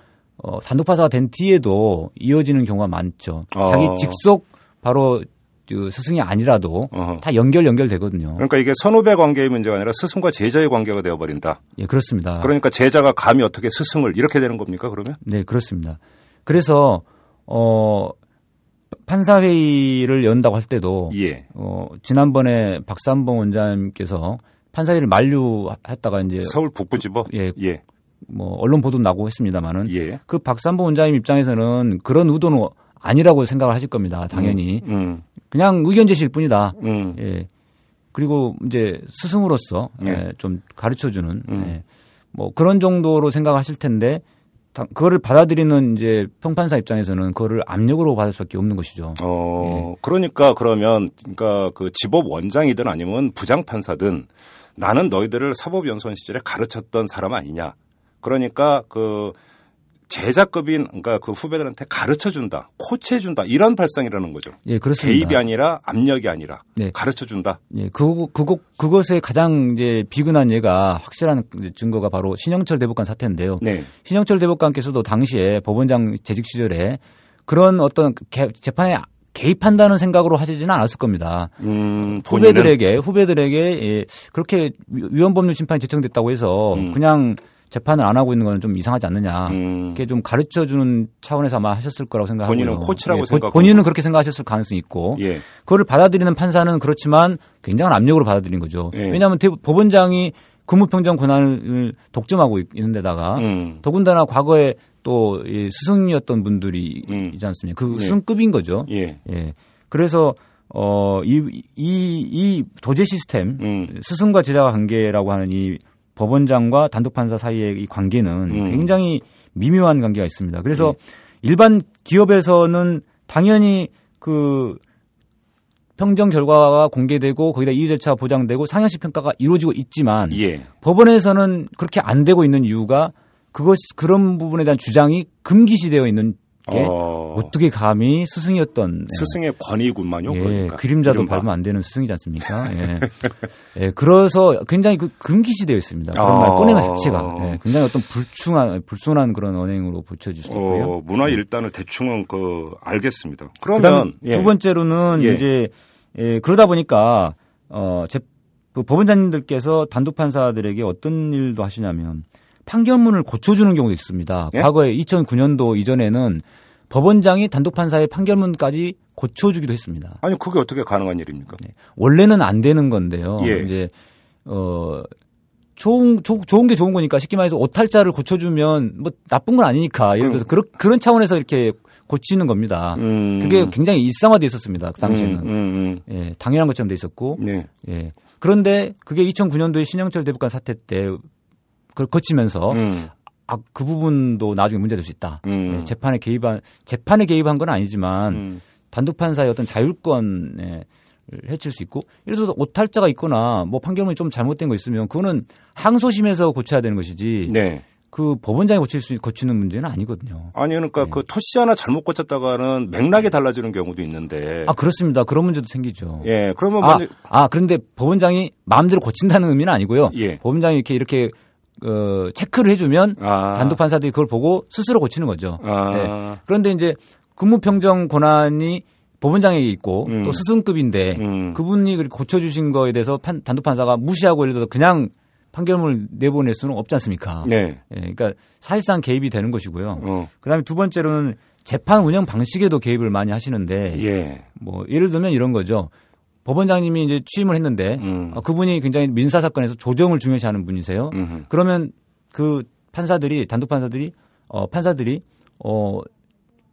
어, 단독판사가 된 뒤에도 이어지는 경우가 많죠. 어. 자기 직속 바로 그 스승이 아니라도 어허. 다 연결 연결되거든요. 그러니까 이게 선후배 관계의 문제가 아니라 스승과 제자의 관계가 되어버린다. 예, 그렇습니다. 그러니까 제자가 감히 어떻게 스승을 이렇게 되는 겁니까 그러면? 네, 그렇습니다. 그래서 어 판사 회의를 연다고 할 때도 예. 어 지난번에 박삼봉 원장님께서 판사 회의를 만류했다가 이제 서울 북부지법. 예. 예. 뭐 언론 보도 나고 했습니다만은 예. 그 박삼봉 원장님 입장에서는 그런 의도는 아니라고 생각을 하실 겁니다. 당연히 음. 그냥 의견 제시일 뿐이다. 음. 예. 그리고 이제 스승으로서 네. 예, 좀 가르쳐 주는 음. 예. 뭐 그런 정도로 생각하실 텐데 다- 그거를 받아들이는 이제 평판사 입장에서는 그거를 압력으로 받을 수밖에 없는 것이죠. 어, 그러니까 그러면 그러니까 그 지법 원장이든 아니면 부장 판사든 나는 너희들을 사법연수원 시절에 가르쳤던 사람 아니냐. 그러니까 그 제자급인 그러니까 그 후배들한테 가르쳐 준다, 코치해 준다 이런 발상이라는 거죠. 예, 그렇습니다. 개입이 아니라 압력이 아니라 네. 가르쳐 준다. 예, 그, 그거, 그것의 가장 이제 비근한 예가 확실한 증거가 바로 신영철 대법관 사태인데요. 네. 신영철 대법관께서도 당시에 법원장 재직 시절에 그런 어떤 개- 재판에 개입한다는 생각으로 하시지는 않았을 겁니다. 음, 후배들에게 후배들에게 예, 그렇게 위- 위헌법률 심판이 제청됐다고 해서 음. 그냥 재판을 안 하고 있는 거는 좀 이상하지 않느냐. 음. 이렇게 좀 가르쳐 주는 차원에서 아마 하셨을 거라고 생각하고요. 본인은 코치라고 예, 생각하고. 본인은 그렇게 생각하셨을 가능성이 있고 예. 그거를 받아들이는 판사는 그렇지만 굉장한 압력으로 받아들인 거죠. 예. 왜냐하면 대- 법원장이 근무평정 권한을 독점하고 있- 있는 데다가 음. 더군다나 과거에 또이 스승이었던 분들이 음. 있지 않습니까? 그 예. 스승급인 거죠. 예. 예. 그래서 어, 이, 이, 이 도제 시스템, 음. 스승과 제자 관계라고 하는 이 법원장과 단독판사 사이의 이 관계는 음. 굉장히 미묘한 관계가 있습니다. 그래서 예. 일반 기업에서는 당연히 그 평정 결과가 공개되고 거기다 이의 절차가 보장되고 상향식 평가가 이루어지고 있지만 예. 법원에서는 그렇게 안 되고 있는 이유가 그것 그런 부분에 대한 주장이 금기시되어 있는 게 어. 어떻게 감히 스승이었던 예. 스승의 권위군만요. 예, 그러니까. 그림자도 이른바. 밟으면 안 되는 스승이지 않습니까? 예. 예, 그래서 굉장히 그 금기시되어 있습니다. 그런 아. 말 꺼내는 것 자체가 예, 굉장히 어떤 불충한 불순한 그런 언행으로 보쳐질 수 있고요. 어, 문화 일단을 대충은 그 알겠습니다. 그러면 예. 두 번째로는 예. 이제 예, 그러다 보니까 어, 제, 그 법원장님들께서 단독 판사들에게 어떤 일도 하시냐면 판결문을 고쳐주는 경우도 있습니다. 예? 과거에 2009년도 이전에는 법원장이 단독 판사의 판결문까지 고쳐주기도 했습니다. 아니 그게 어떻게 가능한 일입니까? 원래는 안 되는 건데요. 예. 이제 어 좋은 조- 좋은 게 좋은 거니까 쉽게 말해서 오탈자를 고쳐주면 뭐 나쁜 건 아니니까 예를 들어서 그런 그런 차원에서 이렇게 고치는 겁니다. 음. 그게 굉장히 일상화돼 있었습니다. 그 당시에는 음, 음, 예, 당연한 것처럼 돼 있었고 음. 네. 예. 그런데 그게 2009년도에 신영철 대법관 사태 때 그걸 거치면서 음. 아, 그 부분도 나중에 문제 될 수 있다. 음. 예, 재판에 개입한 재판에 개입한 건 아니지만 음. 단독 판사의 어떤 자율권에 해칠 수 있고 예를 들어서 오탈자가 있거나 뭐 판결문이 좀 잘못된 거 있으면 그거는 항소심에서 고쳐야 되는 것이지 네. 그 법원장이 고칠 수 고치는 문제는 아니거든요. 아니 그러니까 네. 그 토시 하나 잘못 고쳤다가는 맥락이 달라지는 경우도 있는데. 아 그렇습니다. 그런 문제도 생기죠. 예. 그러면 아, 먼저 아 그런데 법원장이 마음대로 고친다는 의미는 아니고요. 예. 법원장이 이렇게 이렇게 어, 체크를 해주면 아. 단독 판사들이 그걸 보고 스스로 고치는 거죠. 아. 네. 그런데 이제 근무평정 권한이 법원장에게 있고 음. 또 스승급인데 음. 그분이 고쳐주신 거에 대해서 판- 단독 판사가 무시하고 예를 들어서 그냥 판결문을 내보낼 수는 없지 않습니까? 네. 예, 그러니까 사실상 개입이 되는 것이고요. 어. 그다음에 두 번째로는 재판 운영 방식에도 개입을 많이 하시는데 예. 뭐 예를 들면 이런 거죠. 법원장님이 이제 취임을 했는데 음. 어, 그분이 굉장히 민사 사건에서 조정을 중요시하는 분이세요. 음흠. 그러면 그 판사들이 단독 판사들이 어 판사들이 어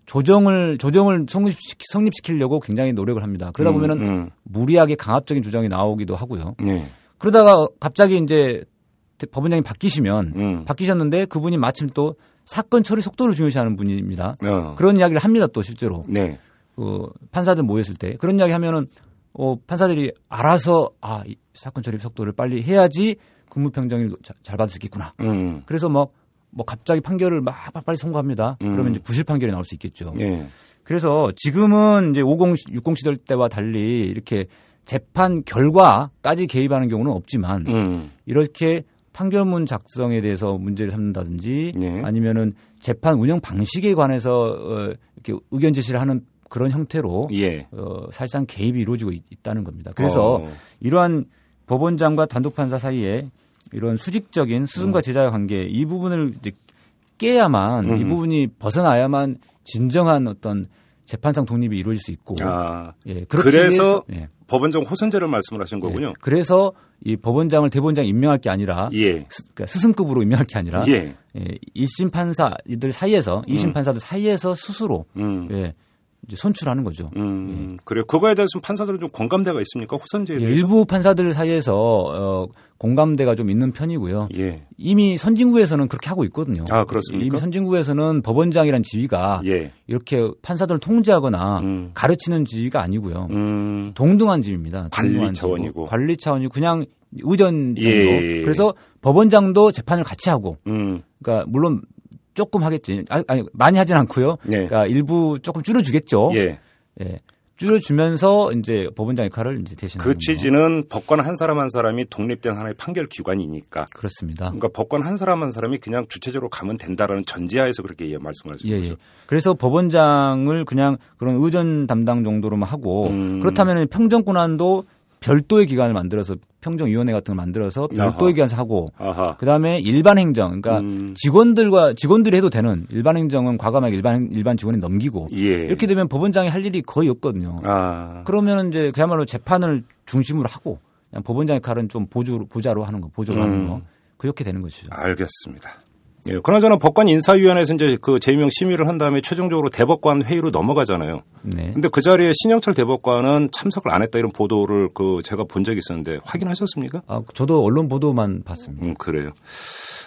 조정을 조정을 성립시키, 성립시키려고 굉장히 노력을 합니다. 그러다 음, 보면은 음. 무리하게 강압적인 조정이 나오기도 하고요. 네. 그러다가 갑자기 이제 법원장이 바뀌시면 음. 바뀌셨는데 그분이 마침 또 사건 처리 속도를 중요시하는 분입니다. 어. 그런 이야기를 합니다. 또 실제로 네. 그 판사들 모였을 때 그런 이야기 하면은 어 판사들이 알아서 아 이 사건 처리 속도를 빨리 해야지 근무 평정을 자- 잘 받을 수 있겠구나. 음. 그래서 뭐, 뭐 갑자기 판결을 막 빨리 선고합니다. 음. 그러면 이제 부실 판결이 나올 수 있겠죠. 예. 그래서 지금은 이제 50, 60 시절 때와 달리 이렇게 재판 결과까지 개입하는 경우는 없지만 음. 이렇게 판결문 작성에 대해서 문제를 삼는다든지 네. 아니면은 재판 운영 방식에 관해서 어, 이렇게 의견 제시를 하는 그런 형태로 예. 어, 사실상 개입이 이루어지고 있, 다는 겁니다. 그래서 어. 이러한 법원장과 단독 판사 사이에 이런 수직적인 음. 스승과 제자의 관계 이 부분을 이제 깨야만 이 음. 부분이 벗어나야만 진정한 어떤 재판상 독립이 이루어질 수 있고 아. 예, 그래서 예, 법원장 호선제를 말씀을 하신 거군요. 예. 그래서 이 법원장을 대법원장 임명할 게 아니라 예. 스, 그러니까 스승급으로 임명할 게 아니라 예. 예, 1심 판사들 사이에서 2심 판사들 사이에서 스스로 음. 예, 선출하는 거죠. 음. 그래요. 그거에 대해서 판사들은 좀 공감대가 있습니까? 호선제에 예, 대해서? 일부 판사들 사이에서 어, 공감대가 좀 있는 편이고요. 예. 이미 선진국에서는 그렇게 하고 있거든요. 아, 그렇습니까? 이미 선진국에서는 법원장이란 지위가 예. 이렇게 판사들을 통제하거나 음. 가르치는 지위가 아니고요. 음. 동등한 지위입니다. 관리 동등한 차원이고. 관리 차원이고 그냥 의전 정도. 예. 그래서 법원장도 재판을 같이 하고 음. 그러니까 물론 조금 하겠지. 아니, 아니, 많이 하진 않고요. 네. 그러니까 일부 조금 줄여주겠죠. 예. 예. 줄여주면서 이제 법원장 역할을 이제 대신하는 그 취지는 법관 한 사람 한 사람이 독립된 하나의 판결 기관이니까. 그렇습니다. 그러니까 법관 한 사람 한 사람이 그냥 주체적으로 가면 된다라는 전제하에서 그렇게 예, 말씀하시는 예, 거죠. 예. 그래서 법원장을 그냥 그런 의전 담당 정도로만 하고 음. 그렇다면 평정 권한도 별도의 기관을 만들어서 평정위원회 같은 걸 만들어서 별도의. 기관에서 하고 아하. 그다음에 일반 행정 그러니까 음. 직원들과 직원들이 해도 되는 일반 행정은 과감하게 일반 일반 직원이 넘기고 예. 이렇게 되면 법원장이 할 일이 거의 없거든요. 아. 그러면 이제 그야말로 재판을 중심으로 하고 그냥 법원장의 칼은 좀 보조 보좌로 하는 거 보조로 하는 음. 거 그렇게 되는 것이죠. 알겠습니다. 예, 그나저나 법관 인사위원회에서 이제 그 재임용 심의를 한 다음에 최종적으로 대법관 회의로 넘어가잖아요. 네. 근데 그 자리에 신영철 대법관은 참석을 안 했다 이런 보도를 그 제가 본 적이 있었는데 확인하셨습니까? 아, 저도 언론 보도만 봤습니다. 음, 그래요.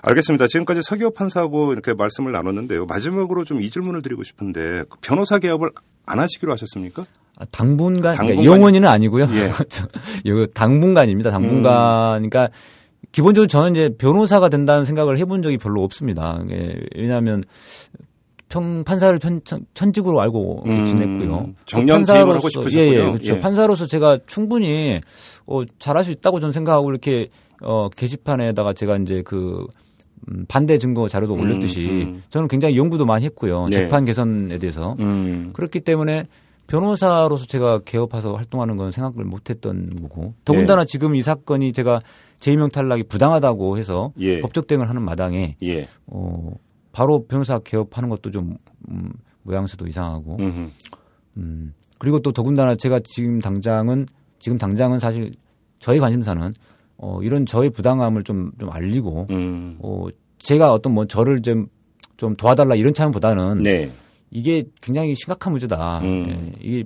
알겠습니다. 지금까지 서기호 판사하고 이렇게 말씀을 나눴는데요. 마지막으로 좀 이 질문을 드리고 싶은데 그 변호사 개업을 안 하시기로 하셨습니까? 아, 당분간, 그러니까 영원히는 아니고요. 예. 당분간입니다. 당분간. 그러니까 기본적으로 저는 이제 변호사가 된다는 생각을 해본 적이 별로 없습니다. 예, 왜냐하면 평 판사를 편, 천, 천직으로 알고 음, 지냈고요. 정년 판사로서- 퇴임을 하고 싶으셨군요. 예, 예, 그렇죠. 예. 판사로서 제가 충분히 어, 잘할 수 있다고 저는 생각하고 이렇게 어, 게시판에다가 제가 이제 그 음, 반대 증거 자료도 음, 올렸듯이 음. 저는 굉장히 연구도 많이 했고요. 네. 재판 개선에 대해서 음. 그렇기 때문에 변호사로서 제가 개업해서 활동하는 건 생각을 못했던 거고 더군다나 지금 이 사건이 제가 재임용 탈락이 부당하다고 해서 예. 법적 대응을 하는 마당에 예. 어, 바로 변호사 개업하는 것도 좀 음, 모양새도 이상하고 음흠. 음, 그리고 또 더군다나 제가 지금 당장은 지금 당장은 사실 저희 관심사는 어, 이런 저의 부당함을 좀, 좀 알리고 음. 어, 제가 어떤 뭐 저를 좀, 좀 도와달라 이런 차원보다는 네. 이게 굉장히 심각한 문제다. 음. 예, 이게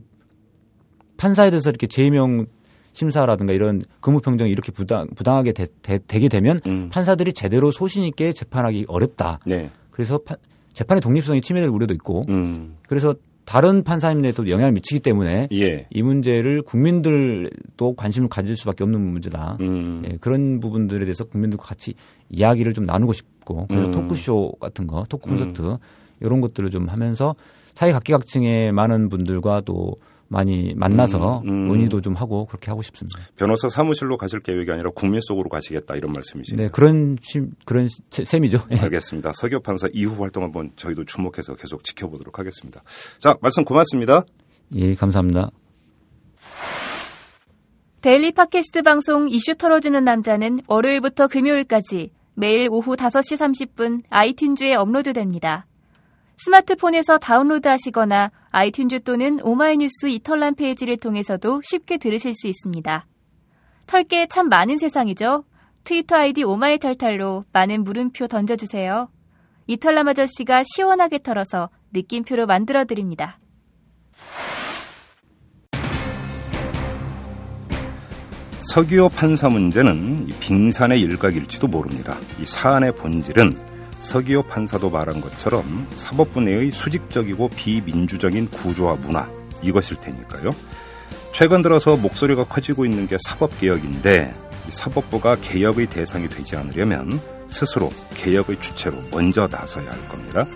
판사에 대해서 이렇게 재임용 심사라든가 이런 근무평정이 이렇게 부당, 부당하게 되, 게 되면 음. 판사들이 제대로 소신 있게 재판하기 어렵다. 네. 그래서 파- 재판의 독립성이 침해될 우려도 있고 음. 그래서 다른 판사님들에도 영향을 미치기 때문에 예. 이 문제를 국민들도 관심을 가질 수밖에 없는 문제다. 음. 예, 그런 부분들에 대해서 국민들과 같이 이야기를 좀 나누고 싶고 그래서 음. 토크쇼 같은 거, 토크 콘서트 이런 것들을 좀 하면서 사회 각기각층의 많은 분들과 또 많이 만나서 음, 음. 논의도 좀 하고 그렇게 하고 싶습니다. 변호사 사무실로 가실 계획이 아니라 국민 속으로 가시겠다 이런 말씀이시네요. 네, 그런 심- 그런 세- 셈이죠. 예. 알겠습니다. 서기호 판사 이후 활동 한번 저희도 주목해서 계속 지켜보도록 하겠습니다. 자, 말씀 고맙습니다. 예, 감사합니다. daily 팟캐스트 방송 이슈 털어주는 남자는 월요일부터 금요일까지 매일 오후 5시 30분 iTunes에 업로드됩니다. 스마트폰에서 다운로드 하시거나 iTunes 또는 오마이뉴스 이털남 페이지를 통해서도 쉽게 들으실 수 있습니다. 털게 참 많은 세상이죠. 트위터 아이디 오마이탈탈로 많은 물음표 던져주세요. 이털남 아저씨가 시원하게 털어서 느낌표로 만들어드립니다. 서기호 판사 문제는 빙산의 일각일지도 모릅니다. 이 사안의 본질은 서기호 판사도 말한 것처럼 사법부 내의 수직적이고 비민주적인 구조와 문화 이것일 테니까요. 최근 들어서 목소리가 커지고 있는 게 사법개혁인데 사법부가 개혁의 대상이 되지 않으려면 스스로 개혁의 주체로 먼저 나서야 할 겁니다.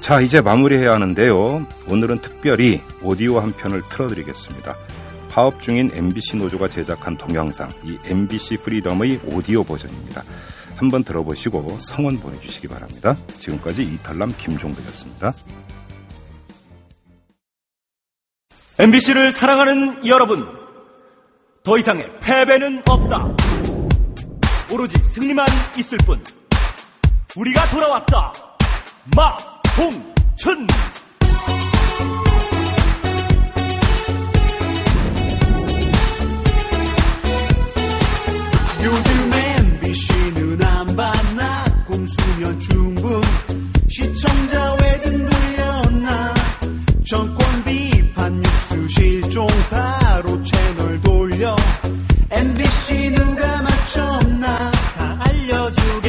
자, 이제 마무리해야 하는데요. 오늘은 특별히 오디오 한 편을 틀어드리겠습니다. 파업 중인 MBC 노조가 제작한 동영상, 이 MBC 프리덤의 오디오 버전입니다. 한번 들어보시고 성원 보내주시기 바랍니다. 지금까지 이탈남 김종배였습니다. MBC를 사랑하는 여러분, 더 이상의 패배는 없다. 오로지 승리만 있을 뿐. 우리가 돌아왔다. 마홍춘. 요즘 MBC 봤나 공수면 충분 시청자 외등 돌렸나 정권 비판 뉴스 실종 바로 채널 돌려. MBC 누가 맞췄나? 다 알려주겠